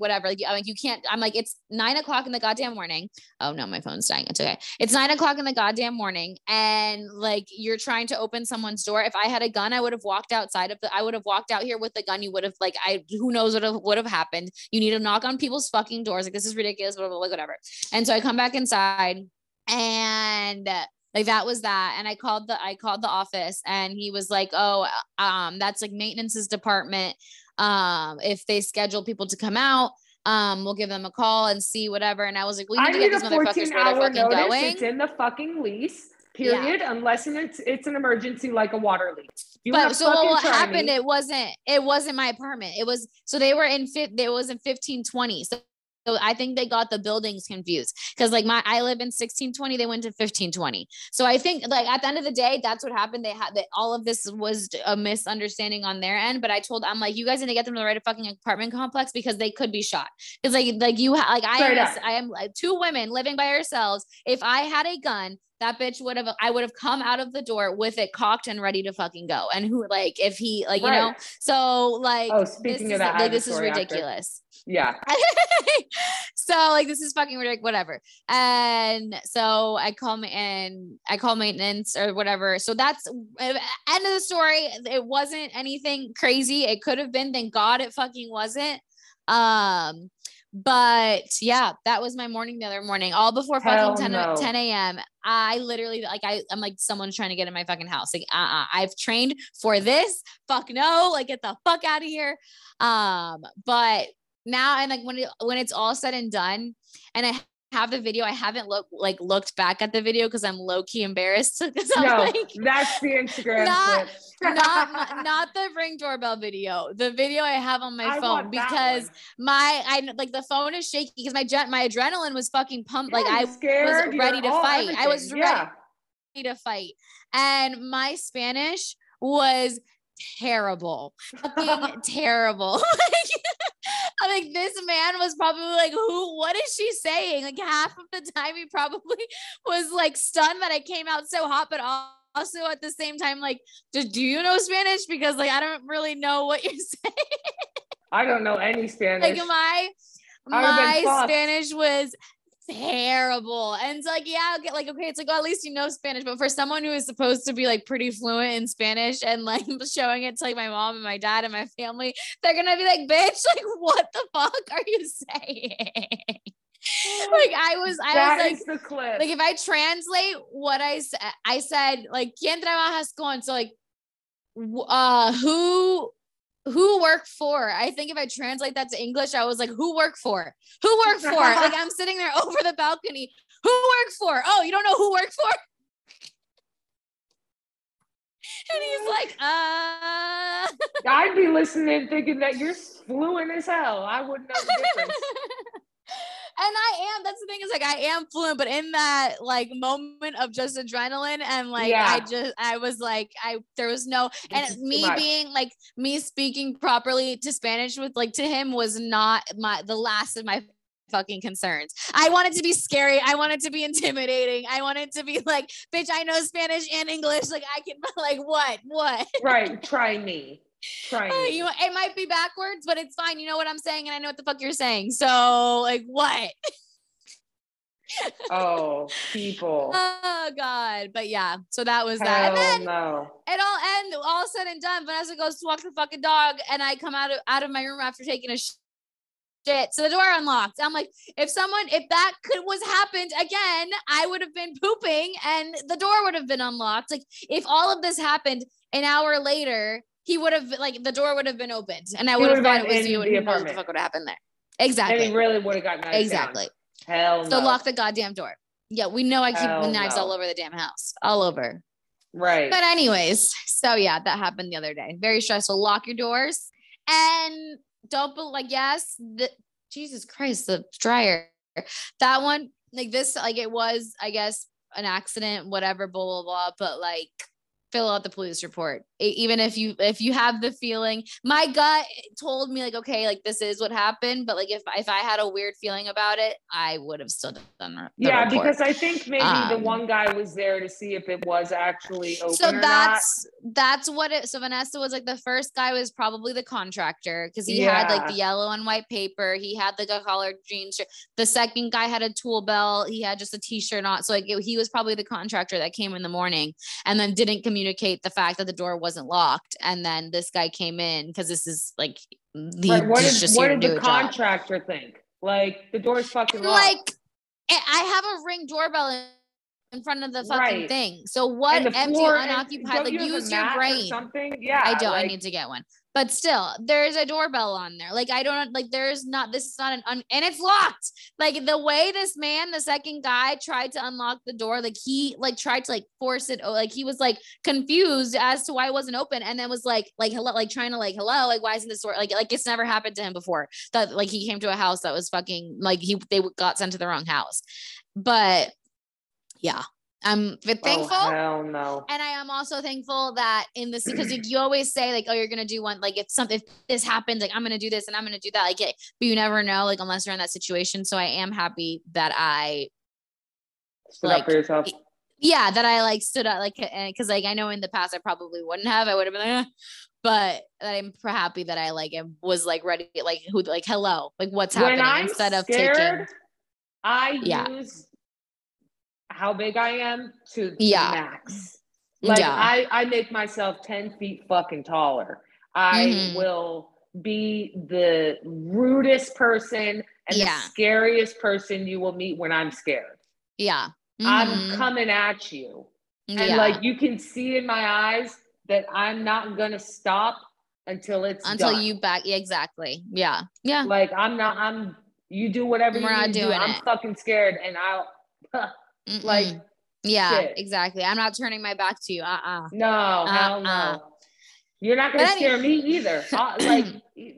whatever, like, I'm like you can't. I'm like it's nine o'clock in the goddamn morning. Oh no, my phone's dying. It's okay. It's nine o'clock in the goddamn morning, and like you're trying to open someone's door. If I had a gun, I would have walked outside of the. I would have walked out here with the gun. You would have like I. Who knows what would have happened? You need to knock on people's fucking doors. Like this is ridiculous. Blah blah blah. Whatever. And so I come back inside, and. like that was that and i called the i called the office and he was like oh um that's like maintenance's department um if they schedule people to come out um we'll give them a call and see whatever and i was like we need I to get these motherfuckers 14 where they're fucking notice. going It's in the fucking lease. Period. Unless it's it's an emergency like a water leak. You but so what, happened me? it wasn't it wasn't my apartment it was so they were in fit it was in 1520 so so I think they got the buildings confused because like my I live in 1620 they went to 1520 so I think like at the end of the day that's what happened. They had that all of this was a misunderstanding on their end but I told I'm like you guys need to get them to the right fucking apartment complex because they could be shot. Because like like you ha- like I am I am like two women living by ourselves. If I had a gun that bitch would have I would have come out of the door with it cocked and ready to fucking go. And who like if he like you know so like Oh, this speaking is, of that, like, this is story after. ridiculous. Yeah. so like this is fucking ridiculous, whatever. And so I call me and I call maintenance or whatever. So that's uh, end of the story. It wasn't anything crazy. It could have been. Thank God it fucking wasn't. Um, but yeah, that was my morning the other morning, all before Hell fucking 10, no. 10 a.m. I literally like I, I'm like someone's trying to get in my fucking house. Like, uh-uh, I've trained for this. Fuck no, like get the fuck out of here. Um, but now and like when it when it's all said and done, and I have the video. I haven't looked like looked back at the video because I'm low key embarrassed. No, like, that's the Instagram Not- not not the ring doorbell video. The video I have on my iPhone because my I like the phone is shaky because my jet my adrenaline was fucking pumped. Like I scared, you're ready to fight. I was everything. ready. To fight. And my Spanish was terrible. Fucking terrible. I'm like, this man was probably like, who, what is she saying? Like half of the time he probably was like stunned that I came out so hot, but also at the same time, like, do, do you know Spanish? Because like I don't really know what you're saying. I don't know any Spanish. Like my I my. Spanish was terrible. And it's like, yeah, I'll like, okay, it's like, well, at least you know Spanish. But for someone who is supposed to be like pretty fluent in Spanish and like showing it to like my mom and my dad and my family, they're gonna be like, bitch, like, what the fuck are you saying? like I was, I That was like, the clip. like if I translate what I said, I said like ¿Quién trabajas con? So like, uh, who who work for? I think if I translate that to English, I was like, who work for? Who work for? like I'm sitting there over the balcony. Who work for? Oh, you don't know who work for? And he's like, uh I'd be listening thinking that you're fluent as hell. I wouldn't know the difference. and I am. That's the thing is like I am fluent, but in that like moment of just adrenaline and like Yeah. I just I was like I there was no and me being like me speaking properly to Spanish with like to him was not my the last of my fucking concerns. I wanted to be scary. I wanted to be intimidating. I wanted to be like, bitch, I know Spanish and English. Like I can like what? What? right. Try me. You it might be backwards, but it's fine. You know what I'm saying, and I know what the fuck you're saying. So like what? oh, people. Oh god. But yeah, so that was that. And Hell then no. it all end all said and done. Vanessa goes to walk the fucking dog, and I come out of out of my room after taking a shit. So the door unlocked. I'm like, if someone, if that could was happened again, I would have been pooping, and the door would have been unlocked. Like if all of this happened an hour later, he would have like the door would have been opened, and I would have thought it was you, and the who knows what the fuck would have happened there. And Exactly. he really would have got Exactly. Down. Hell So no. lock the goddamn door. Yeah, we know I keep Hell knives no. all over the damn house, all over. right. But anyways, so yeah, that happened the other day. Very stressful. Lock your doors and don't be like yes, the Jesus Christ, the dryer. That one, like this, like it was, I guess, an accident, whatever, blah blah blah. But like, fill out the police report. Even if you if you have the feeling, my gut told me like, okay, like this is what happened. But like, if if I had a weird feeling about it, I would have still done the yeah, report. because I think maybe the Um, one guy was there to see if it was actually open so that's that's what it so vanessa was like the first guy was probably the contractor because he had like the yellow and white paper he had like a collared jeans shirt the second guy had a tool belt he had just a t-shirt on so like it- he was probably the contractor that came in the morning and then didn't communicate the fact that the door wasn't locked and then this guy came in because this is like the what did, just what did the a job. contractor think? Like the door's fucking locked. like I have a ring doorbell in, in front of the fucking Right. thing so what empty unoccupied like you use your brain something. Yeah, I don't. I need to get one. But still, there's a doorbell on there. Like I don't like. There's not. This is not an un, and it's locked. Like the way this man, the second guy, tried to unlock the door. Like he like tried to like force it. oh, Like he was like confused as to why it wasn't open, and then was like like hello, like trying to like hello, like why isn't this door like like it's never happened to him before. That like he came to a house that was fucking like he they got sent to the wrong house. But yeah, I'm thankful Oh, hell no. and I am also thankful that in this because you, you always say like, oh, you're gonna do one like if something if this happens, like I'm gonna do this and I'm gonna do that, like it, but you never know, like unless you're in that situation. So I am happy that I Stood like, up for yourself. yeah, that I like stood up like because like I know in the past I probably wouldn't have. I would have been like, "Eh," but I'm happy that I like was like ready, like who like hello, like what's happening instead of taking I Yeah. use how big I am to, Yeah. max. Like yeah. I, I make myself 10 feet fucking taller. I Mhm. will be the rudest person and Yeah. the scariest person you will meet when I'm scared. yeah. I'm Mhm. coming at you. And yeah. like you can see in my eyes that I'm not gonna stop until it's until done. you back yeah, exactly. Yeah. Yeah. like I'm not I'm You do whatever We're you not need to do. doing I'm fucking scared, and I'll like Mm-mm. yeah, shit. exactly. I'm not turning my back to you. Uh-uh. no, hell no. Uh-uh. You're not gonna scare me either. Uh, like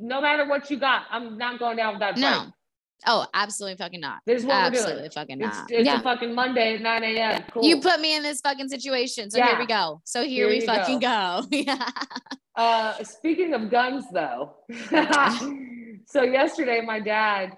no matter what you got, I'm not going down without No. fight. Oh, absolutely fucking not. This is what we're Absolutely doing. fucking It's, not. it's yeah. a fucking Monday at 9 a.m. Cool. You put me in this fucking situation. So here we go. So here, Here we fucking go. yeah. Uh, speaking of guns, though, so yesterday my dad,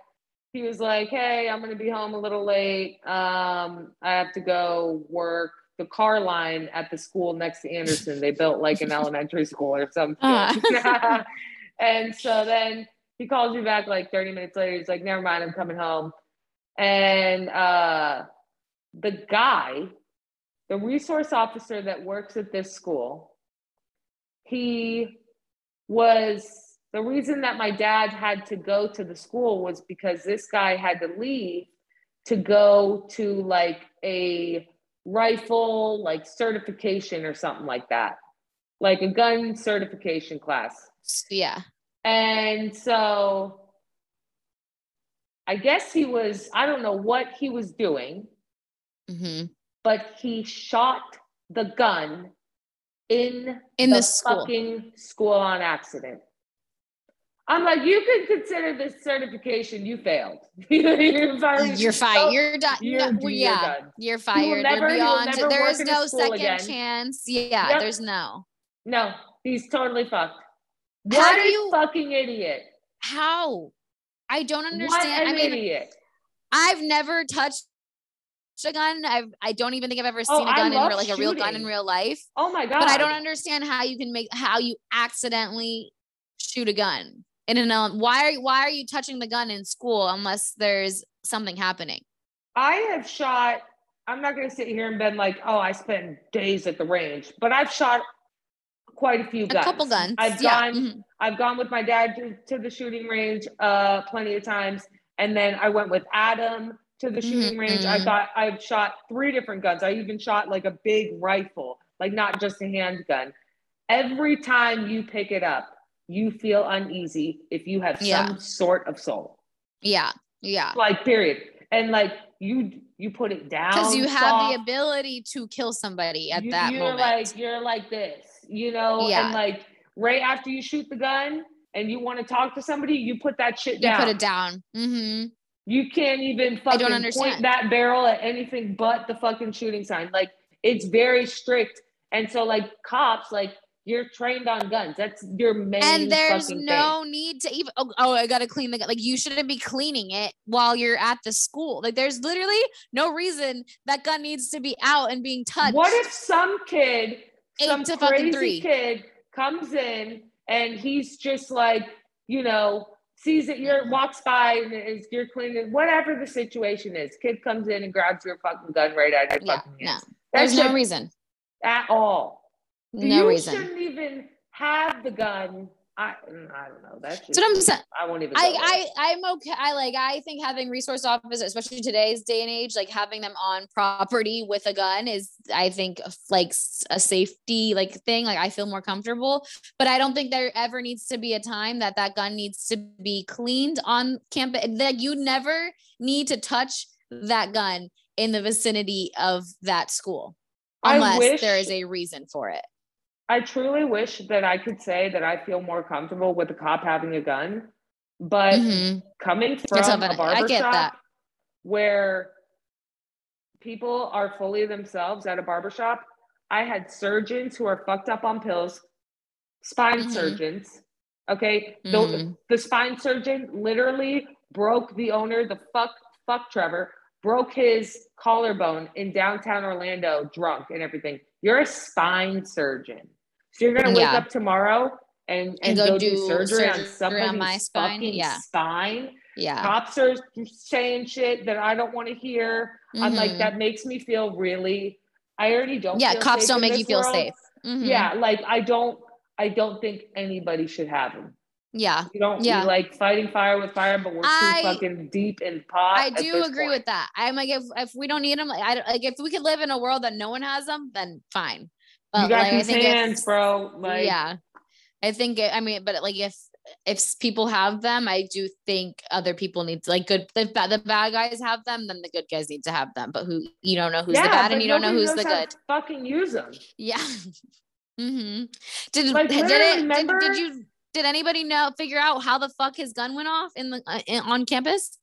he was like, "Hey, I'm gonna be home a little late. Um, I have to go work the car line at the school next to Anderson. They built like an elementary school or something." Ah. and so then he calls me back like 30 minutes later. He's like, "Never mind, I'm coming home." And uh, the guy, the resource officer that works at this school, he was the reason that my dad had to go to the school was because this guy had to leave to go to like a rifle like certification or something like that like a gun certification class Yeah. and so i guess he was i don't know what he was doing hmm but he shot the gun in In the, the school. fucking school on accident. I'm like, you can consider this certification you failed. you're fired. You're fired. Oh, you're done. You're, No, you're yeah. done. You're fired. never- You're beyond. There is a no second again. chance. Yeah. Yep. There's no. No, he's totally fucked. How What do a you- fucking idiot. How? I don't What understand. an I mean, idiot. I've never touched a gun. I've I don't even think I've ever Oh, seen a I gun in real, like a real gun in real life. Oh my God. But I don't understand how you can make how you accidentally shoot a gun in an ele- why are why are you touching the gun in school unless there's something happening? I have shot, I'm not going to sit here and been like, oh, I spent days at the range, but I've shot quite a few guns. A couple guns. I've yeah. gone, mhm. I've gone with my dad to, to the shooting range uh, plenty of times. And then I went with Adam to the shooting Mhm, range. I mhm. thought I've shot three different guns. I even shot like a big rifle, like not just a handgun. Every time you pick it up, you feel uneasy if you have Yeah. some sort of soul. Yeah. Yeah. Like period. And like you you put it down. Because you have soft. the ability to kill somebody at You- that you're moment. like you're like this, you know, Yeah. and like right after you shoot the gun and you want to talk to somebody, you put that shit you down. put it down. hmm You can't even fucking point that barrel at anything but the fucking shooting sign. Like it's very strict. And so like cops, like you're trained on guns. That's your main And there's no thing. need to even. Oh, oh, I gotta clean the gun. Like you shouldn't be cleaning it while you're at the school. Like there's literally no reason that gun needs to be out and being touched. What if some kid, Eight some to crazy three. kid comes in and he's just like, you know, sees that you're walks by and is you're cleaning whatever the situation is. Kid comes in and grabs your fucking gun right out of your Yeah, fucking no. There's no reason. at all. No you reason. shouldn't even have the gun. I I don't know. That's just what I'm saying. I won't even. I. I I'm okay. I like I think having resource officers, especially today's day and age, like having them on property with a gun is I think like a safety like thing. Like I feel more comfortable, but I don't think there ever needs to be a time that that gun needs to be cleaned on campus. That you never need to touch that gun in the vicinity of that school unless wish- there is a reason for it. I truly wish that I could say that I feel more comfortable with a cop having a gun, but Mhm. coming from a it. I get barbershop that. where people are fully themselves at a barbershop, I had surgeons who are fucked up on pills, spine Mhm. surgeons. Okay, the, Mhm. the spine surgeon literally broke the owner, the fuck fuck Trevor, broke his collarbone in downtown Orlando, drunk and everything. You're a spine surgeon, so you're gonna wake Yeah. up tomorrow and and, go, do, surgery, on somebody's on my spine? fucking Yeah. spine. Yeah. Cops are saying shit that I don't want to hear. I'm like Mhm. that makes me feel really. I already don't. Yeah, cops don't make you feel world. safe. Mhm. Yeah, like I don't. I don't think anybody should have them. Yeah. You don't Yeah. like fighting fire with fire, but we're too fucking deep in pot. I do agree point. with that. I'm like, if if we don't need them, like, I like if we could live in a world that no one has them, then fine. But you got like, I these think hands, if, bro. Like, yeah, I think it, I mean, but like if if people have them, I do think other people need to like good. If the bad guys have them, then the good guys need to have them. But who you don't know who's the bad, and you don't know who's the good. Fucking use them. Yeah. mm-hmm. Did Like, did it? Did, remember- did you? Did anybody know figure out how the fuck his gun went off in the uh, in, on campus?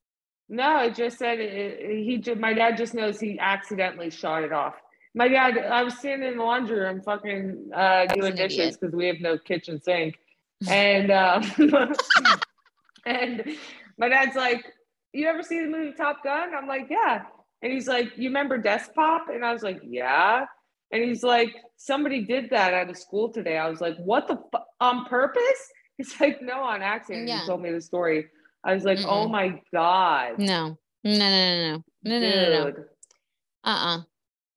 No, it just said it, it- he. My dad just knows he accidentally shot it off. My dad. I was standing in the laundry room, fucking uh, doing dishes because we have no kitchen sink, and um, and my dad's like, "You ever see the movie Top Gun?" I'm like, "Yeah," and he's like, "You remember Desk Pop?" And I was like, "Yeah," and he's like, "Somebody did that at a school today." I was like, "What the fu- on purpose?" He's like, "No, on accident." Yeah. He told me the story. I was like, "Oh Mm-mm. my god." No. No. No. No. No. No. No. No. no. Uh. uh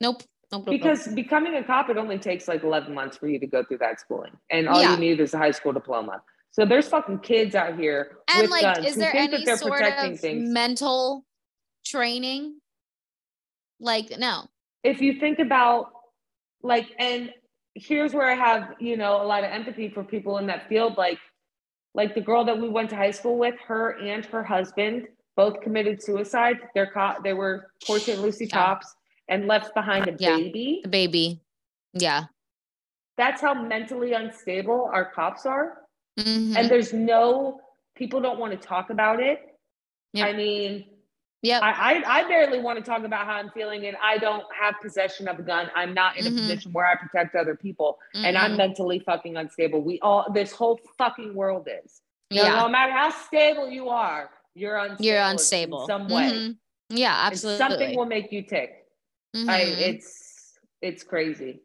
Nope. Because becoming a cop, it only takes like 11 months for you to go through that schooling. And all Yeah. you need is a high school diploma. So there's fucking kids out here and with like, guns is there any sort protecting of things. mental training? Like, no. if you think about like, and here's where I have, you know, a lot of empathy for people in that field. Like, like the girl that we went to high school with, her and her husband both committed suicide. They're caught, they were Port Lucy cops and left behind a Yeah. baby. The baby. Yeah. That's how mentally unstable our cops are. Mhm. and there's no people don't want to talk about it. Yep. I mean, yeah, I, I I barely want to talk about how I'm feeling, and I don't have possession of a gun. I'm not in a Mhm. position where I protect other people, and I'm Mhm. mentally fucking unstable. We all this whole fucking world is. You know, yeah. no matter how stable you are, you're unstable. You're in unstable. some way. Mhm. Yeah, And absolutely. something will make you tick. I Mhm. it's it's crazy.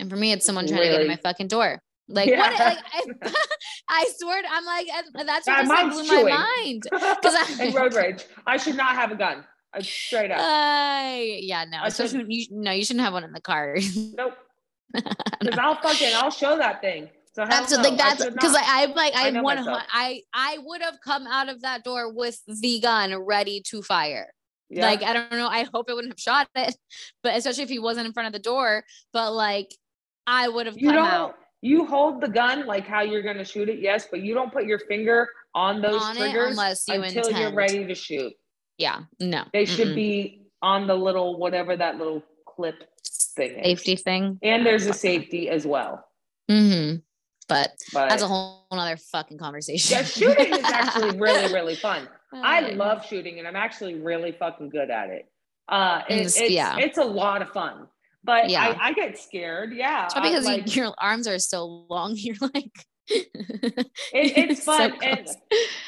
and for me, it's someone trying to get in my fucking door. Like Yeah. what? Like, I, I swear, I'm like, that's what just like, blew chewing. my mind. 'Cause I- and road rage. I should not have a gun. I, straight up. Uh, yeah, no, I especially when you no, you shouldn't have one in the car. Nope. Because I'll fucking I'll show that thing. So Absolutely, like that's because. I, I'm like I know one. I I would have come out of that door with the gun ready to fire. Yeah. Like I don't know. I hope it wouldn't have shot it, but especially if he wasn't in front of the door. But like I would have you don't out you hold the gun like how you're gonna shoot it, yes, but you don't put your finger on those on triggers unless you until intend. you're ready to shoot. Yeah, no. They should mm-mm. be on the little whatever that little clip thing is. safety thing. And there's a safety as well. Mm-hmm. But But that's a whole other fucking conversation. yeah, shooting is actually really, really fun. I love shooting and I'm actually really fucking good at it. Uh, it- It's- it's, yeah. it's a lot of fun, but Yeah. I, I get scared. Yeah. It's probably I, because like, your arms are so long. You're like, it, it's so fun. and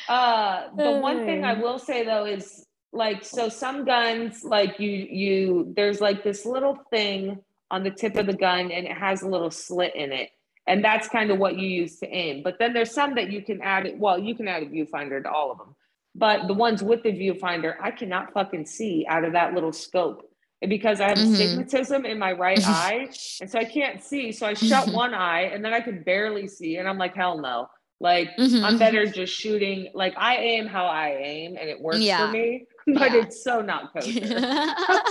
uh, the one thing I will say though is like, so some guns, like you, you, there's like this little thing on the tip of the gun and it has a little slit in it. And that's kind of what you use to aim. But then there's some that you can add it. Well, you can add a viewfinder to all of them. But the ones with the viewfinder, I cannot fucking see out of that little scope. And because I have Mhm. astigmatism in my right eye, and so I can't see. So I shut one eye and then I could barely see. And I'm like, hell no. Like Mhm. I'm better just shooting. Like I aim how I aim and it works Yeah. for me, but Yeah. it's so not kosher.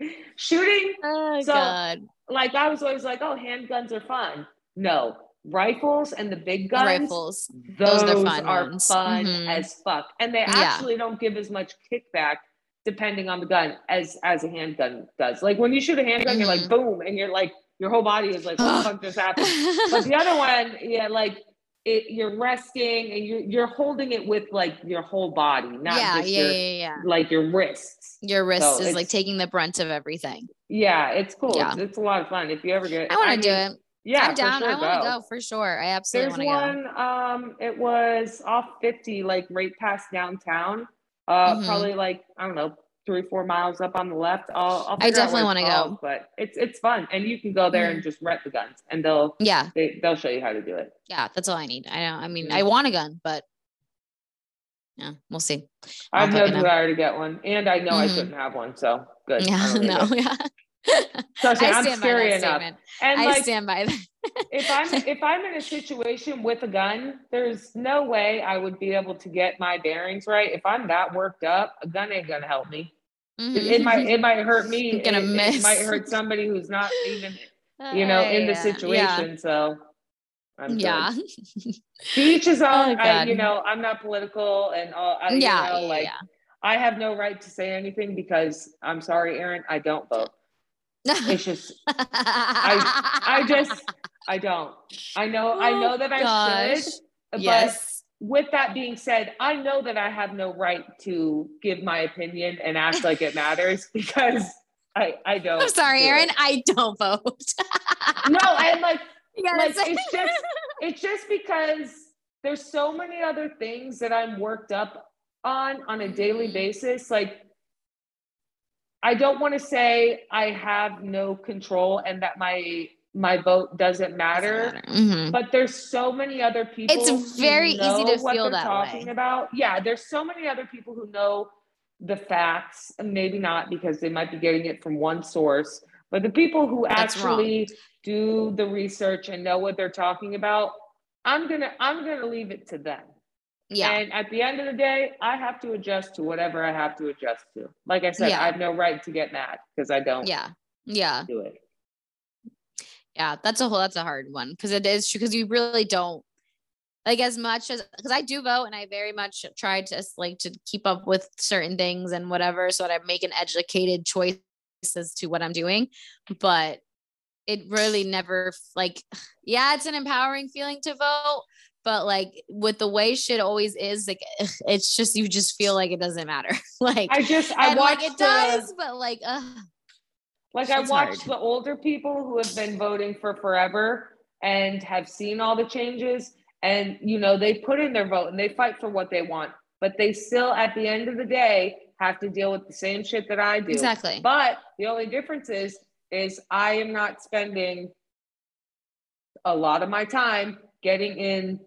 shooting, oh So- God. like I was always like, oh, handguns are fun. No, rifles and the big guns, Rifles. those, Those are are fun ones. fun Mhm. as fuck. And they Yeah. actually don't give as much kickback depending on the gun as as a handgun does. Like when you shoot a handgun, you're like boom, and you're like your whole body is like, what the fuck just happened? But the other one, yeah, like it, you're resting and you're you're holding it with like your whole body, not yeah, just yeah, your yeah, yeah. like your wrists. Your wrist So is like taking the brunt of everything. Yeah, it's cool. Yeah. It's, it's a lot of fun. If you ever get I want to do mean, it. Yeah, I'm down. For sure, I want to go for sure. I absolutely want to go. one. Um, it was off 50, like right past downtown. Uh, Mhm. probably like I don't know, three four miles up on the left. I'll, I'll I definitely wanna go. but it's it's fun, and you can go there and just rent the guns, and they'll Yeah, they, they'll show you how to do it. yeah, that's all I need. I know. I mean, Mhm. I want a gun, but yeah, we'll see. I have I'll no fucking know. desire to get one, and I know I Mhm. couldn't have one, so good. Yeah, no, yeah. Trust me, I by scary that enough. statement. And I like, stand by that. if I'm if I'm in a situation with a gun, there's no way I would be able to get my bearings right. If I'm that worked up, a gun ain't gonna help me. It, it might it might hurt me. Gonna it, it might hurt somebody who's not even you know in the Uh, yeah, situation. So I'm yeah. good. is all. Oh, I, you know, I'm not political and all. I, yeah, you know, like yeah. I have no right to say anything because I'm sorry, Aaron, I don't vote. It's just I I just I don't. I know I know that I Oh, Gosh. should. But yes. with that being said, I know that I have no right to give my opinion and act like it matters because I I don't. I'm sorry, do Aaron. it. I don't vote. No, and like gotta like it's just it's just because there's so many other things that I'm worked up on on a daily Mhm. basis. Like I don't want to say I have no control and that my my vote doesn't matter. Mhm. But there's so many other people. It's who very easy to what feel that talking way. about. Yeah, there's so many other people who know the facts, and maybe not because they might be getting it from one source. But the people who That's wrong. actually do the research and know what they're talking about, I'm gonna I'm gonna leave it to them. Yeah. And at the end of the day, I have to adjust to whatever I have to adjust to. Like I said, Yeah. I have no right to get mad because I don't Yeah. Yeah. do it. Yeah. That's a whole that's a hard one because it is true because you really don't like as much as because I do vote and I very much try to like to keep up with certain things and whatever so that I make an educated choice as to what I'm doing. But it really never like yeah, it's an empowering feeling to vote. But like with the way shit always is, like it's just you just feel like it doesn't matter. like I just I watch like it the- does, but like ugh. Like I It's watched hard. the older people who have been voting for forever and have seen all the changes and you know they put in their vote and they fight for what they want but they still at the end of the day have to deal with the same shit that I do. exactly. But the only difference is is I am not spending a lot of my time getting in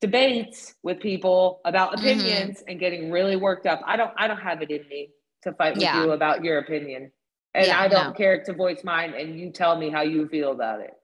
debates with people about Mhm. opinions and getting really worked up. I don't I don't have it in me to fight with Yeah. you about your opinion. And Yeah, I don't no. care to voice mine and you tell me how you feel about it.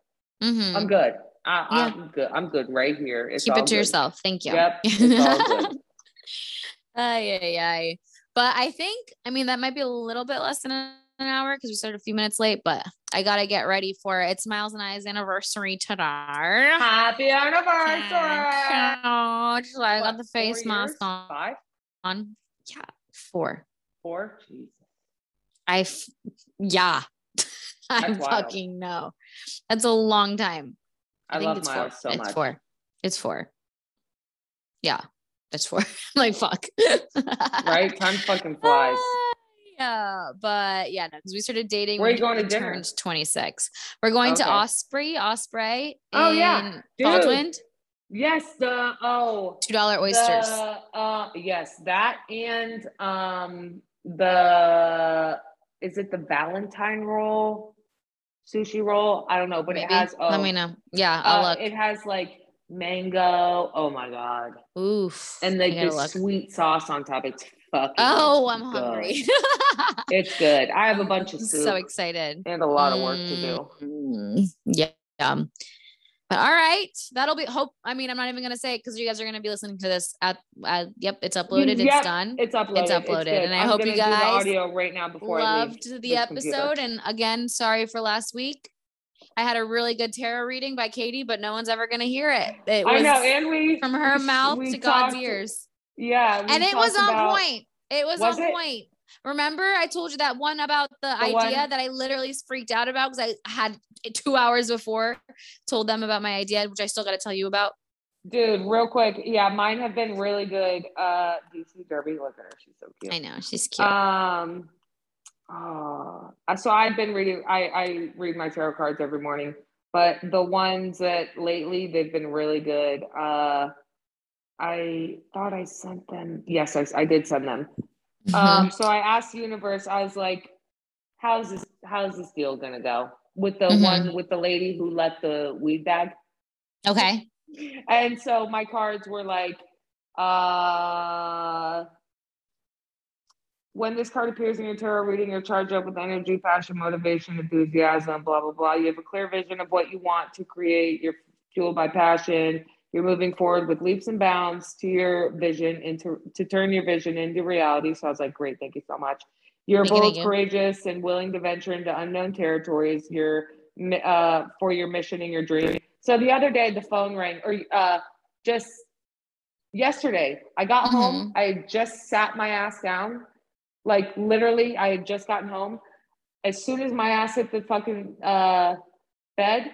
Mhm. I'm good. I, Yeah. I'm good. I'm good right here. It's Keep it to good. yourself. Thank you. Yep, it's all good. Ay, ay, ay. But I think, I mean, that might be a little bit less than an hour because we started a few minutes late, but I got to get ready for it. It's Miles and I's anniversary today. Happy anniversary. Oh, so I got the face mask on. Five? on. Yeah, four. Four? Jesus. I, f- yeah, I wild. fucking know. That's a long time. I, think love it's Miles four. so it's much. four. It's four. Yeah, it's four. like fuck. Right? Time fucking flies. Ah, yeah, but yeah, no, because we started dating. Where are you going to dinner? Turned twenty six. We're going to Osprey, Osprey. Oh, yeah. Dude. Baldwin. Yes, the oh Two dollar oysters. The, uh, yes, that and um the is it the Valentine roll, sushi roll? I don't know, but Maybe. it has. Oh, Let me know. Yeah, I'll uh, look. It has like mango. Oh my god! Oof. And like this sweet sauce on top. It's fucking. Oh, I'm good. hungry. It's good. I have a bunch of soup so excited. and a lot of work to do. Mm, Yeah. Um, but all right, that'll be hope. I mean, I'm not even gonna say it because you guys are gonna be listening to this at. yep, it's uploaded. Yep, it's done. It's uploaded. It's uploaded, good. and I I'm hope you guys audio right now before Loved the episode, computer. and again, sorry for last week. I had a really good tarot reading by Katie, but no one's ever gonna hear it. It I know, and we from her mouth we to God's talked- ears, Yeah, and it was on about- point. It was, Was on it? point. Remember, I told you that one about the, The idea one- that I literally freaked out about because I had two hours before told them about my idea, which I still got to tell you about. Dude, real quick, yeah, mine have been really good. Uh, DC Derby, look at her, she's so cute. I know she's cute. Um, uh, so I've been reading. I I read my tarot cards every morning, but the ones that lately they've been really good. Uh, I thought I sent them. Yes, I, I did send them. Mm-hmm. Um, so I asked universe. I was like, "How's this? How's this deal gonna go?" With the Mhm. one with the lady who left the weed bag. okay. And so my cards were like, uh, when this card appears in your tarot reading, you're charged up with energy, passion, motivation, enthusiasm, blah, blah, blah. You have a clear vision of what you want to create. You're fueled by passion. You're moving forward with leaps and bounds to your vision into to turn your vision into reality. So I was like, great, thank you so much. You're Thank bold, you. courageous, and willing to venture into unknown territories. You're uh, for your mission and your dream. So the other day the phone rang, or uh, just yesterday I got Mhm. home. I just sat my ass down, like literally. I had just gotten home. As soon as my ass hit the fucking uh, bed,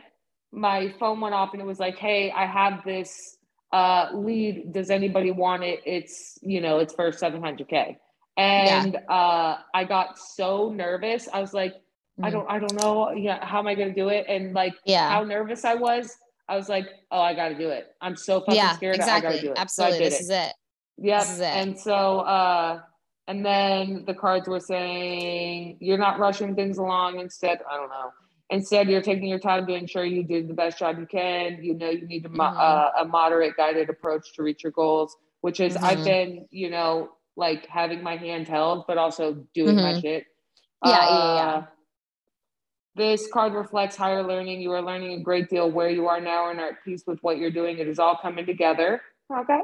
my phone went off and it was like, "Hey, I have this uh, lead. Does anybody want it? It's you know, it's for 700k." And uh, I got so nervous. I was like, I Mhm. don't, I don't know. Yeah, how am I gonna do it? And like, Yeah. how nervous I was. I was like, oh, I got to do it. I'm so fucking yeah, scared. I got to exactly. do it. Absolutely. So this it. is it. Yep. This is it. Yeah. And so, uh, and then the cards were saying you're not rushing things along. Instead, I don't know. Instead, you're taking your time to ensure you do the best job you can. You know, you need Mhm. uh, a moderate, guided approach to reach your goals, which is I've Mhm. been, you know, like having my hand held, but also doing my Mhm. shit. Yeah, yeah, yeah. Uh, This card reflects higher learning. You are learning a great deal where you are now and are at peace with what you're doing. It is all coming together. Okay.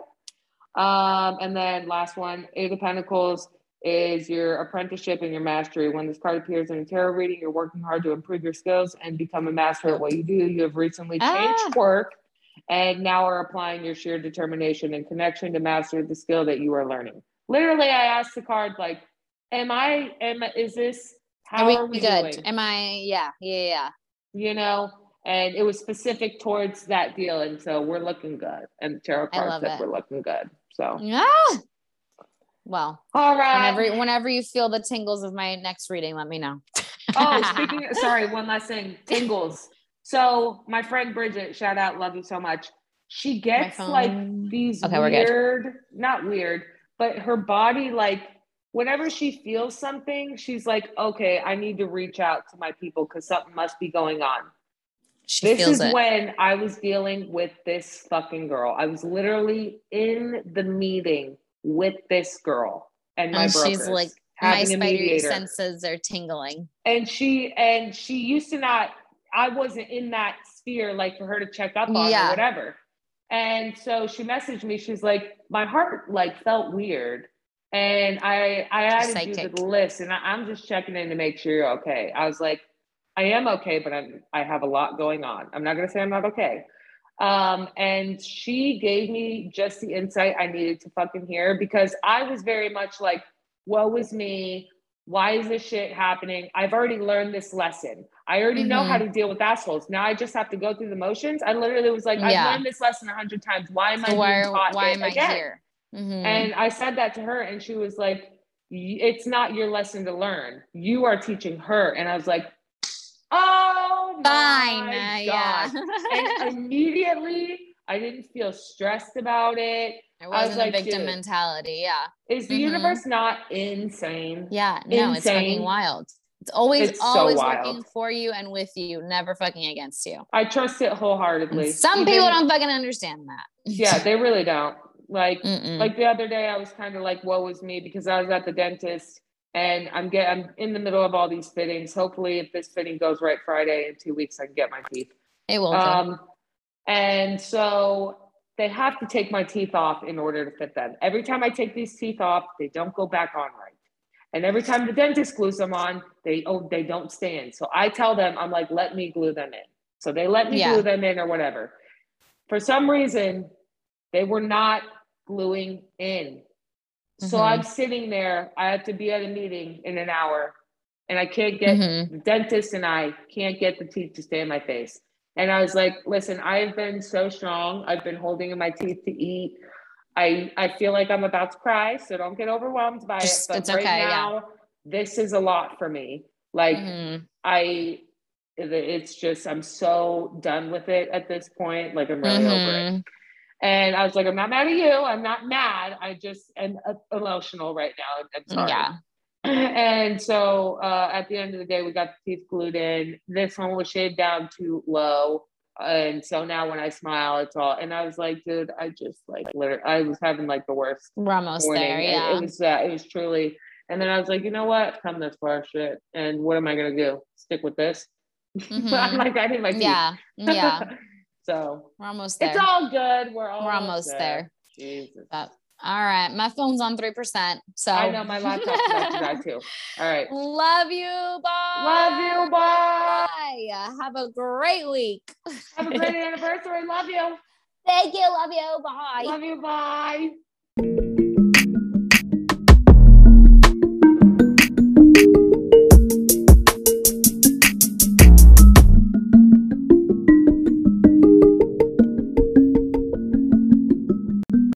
Um, and then last one, Eight of Pentacles is your apprenticeship and your mastery. When this card appears in a tarot reading, you're working hard to improve your skills and become a master at what you do. You have recently changed Ah. work and now are applying your sheer determination and connection to master the skill that you are learning. Literally, I asked the card, like, am I, am, is this, how Are we, are we good? doing? Am I? Yeah, yeah, yeah. you know, and it was specific towards that deal. And so we're looking good. And the tarot I card said it. we're looking good. So, Yeah. Well, all right. whenever whenever you feel the tingles of my next reading, let me know. oh, speaking of, sorry, one last thing tingles. So, my friend Bridget, shout out, love you so much. She gets like these Okay, weird, not weird, but her body, like, whenever she feels something, she's like, okay, I need to reach out to my people because something must be going on. She this is it. when I was dealing with this fucking girl. I was literally in the meeting with this girl and my and brokers, she's like, my having a spider senses are tingling. and she and she used to not. I wasn't in that sphere like for her to check up on Yeah. or whatever. And so she messaged me. She's like, my heart like felt weird. And I I added you to Psychic. the list and I, I'm just checking in to make sure you're okay. I was like, I am okay, but I'm I have a lot going on. I'm not gonna say I'm not okay. Um, and she gave me just the insight I needed to fucking hear because I was very much like, woe is me. Why is this shit happening? I've already learned this lesson. I already know Mhm. how to deal with assholes. Now I just have to go through the motions. I literally was like, I've Yeah. learned this lesson a hundred times. Why am I So why being taught why am I again? here? Mhm. And I said that to her, and she was like, It's not your lesson to learn. You are teaching her. And I was like, Oh, Fine. my God. yeah. and immediately, I didn't feel stressed about it. It was wasn't like, a victim mentality. Yeah. Is the Mhm. universe not insane? Yeah. No, it's fucking wild. It's always It's always wild. working for you and with you, never fucking against you. I trust it wholeheartedly. And some Even- people don't fucking understand that. Yeah, they really don't. Like, Mm-mm. like the other day, I was kind of like, "Woe is me," because I was at the dentist and I'm get I'm in the middle of all these fittings. Hopefully, if this fitting goes right Friday in two weeks, I can get my teeth. it will. Um, and so they have to take my teeth off in order to fit them. Every time I take these teeth off, they don't go back on right. And every time the dentist glues them on, they oh they don't stand. So I tell them, I'm like, let me glue them in. So they let me Yeah. glue them in or whatever. For some reason, they were not gluing in. So Mhm. I'm sitting there. I have to be at a meeting in an hour, and I can't get Mhm. the dentist and I can't get the teeth to stay in my face. And I was like, listen, I've been so strong. I've been holding in my teeth to eat. I I feel like I'm about to cry, so don't get overwhelmed by Just- it. But it's right okay, yeah. now, this is a lot for me. Like Mhm. I it's just I'm so done with it at this point. Like I'm really over it. And I was like, I'm not mad at you. I'm not mad. I just am emotional right now. I'm sorry. Yeah. and so uh, at the end of the day, we got the teeth glued in. This one was shaved down too low. And so now when I smile, it's all, and I was like, dude, I just like, literally, I was having like the worst We're almost morning. there. It- Yeah. It, was, uh, it was truly, and then I was like, you know what? Come this far, shit. And what am I going to do? Stick with this? Mhm. I'm like, I need my teeth. yeah. Yeah. so We're almost there. it's all good. We're almost, We're almost there. Jesus. But All right. My phone's on 3%. So I know my laptop's about to die too. All right. Love you. Bye. Love you. Bye. Bye. Have a great week. Have a great anniversary. Love you. Thank you. Love you. Bye. Love you. Bye.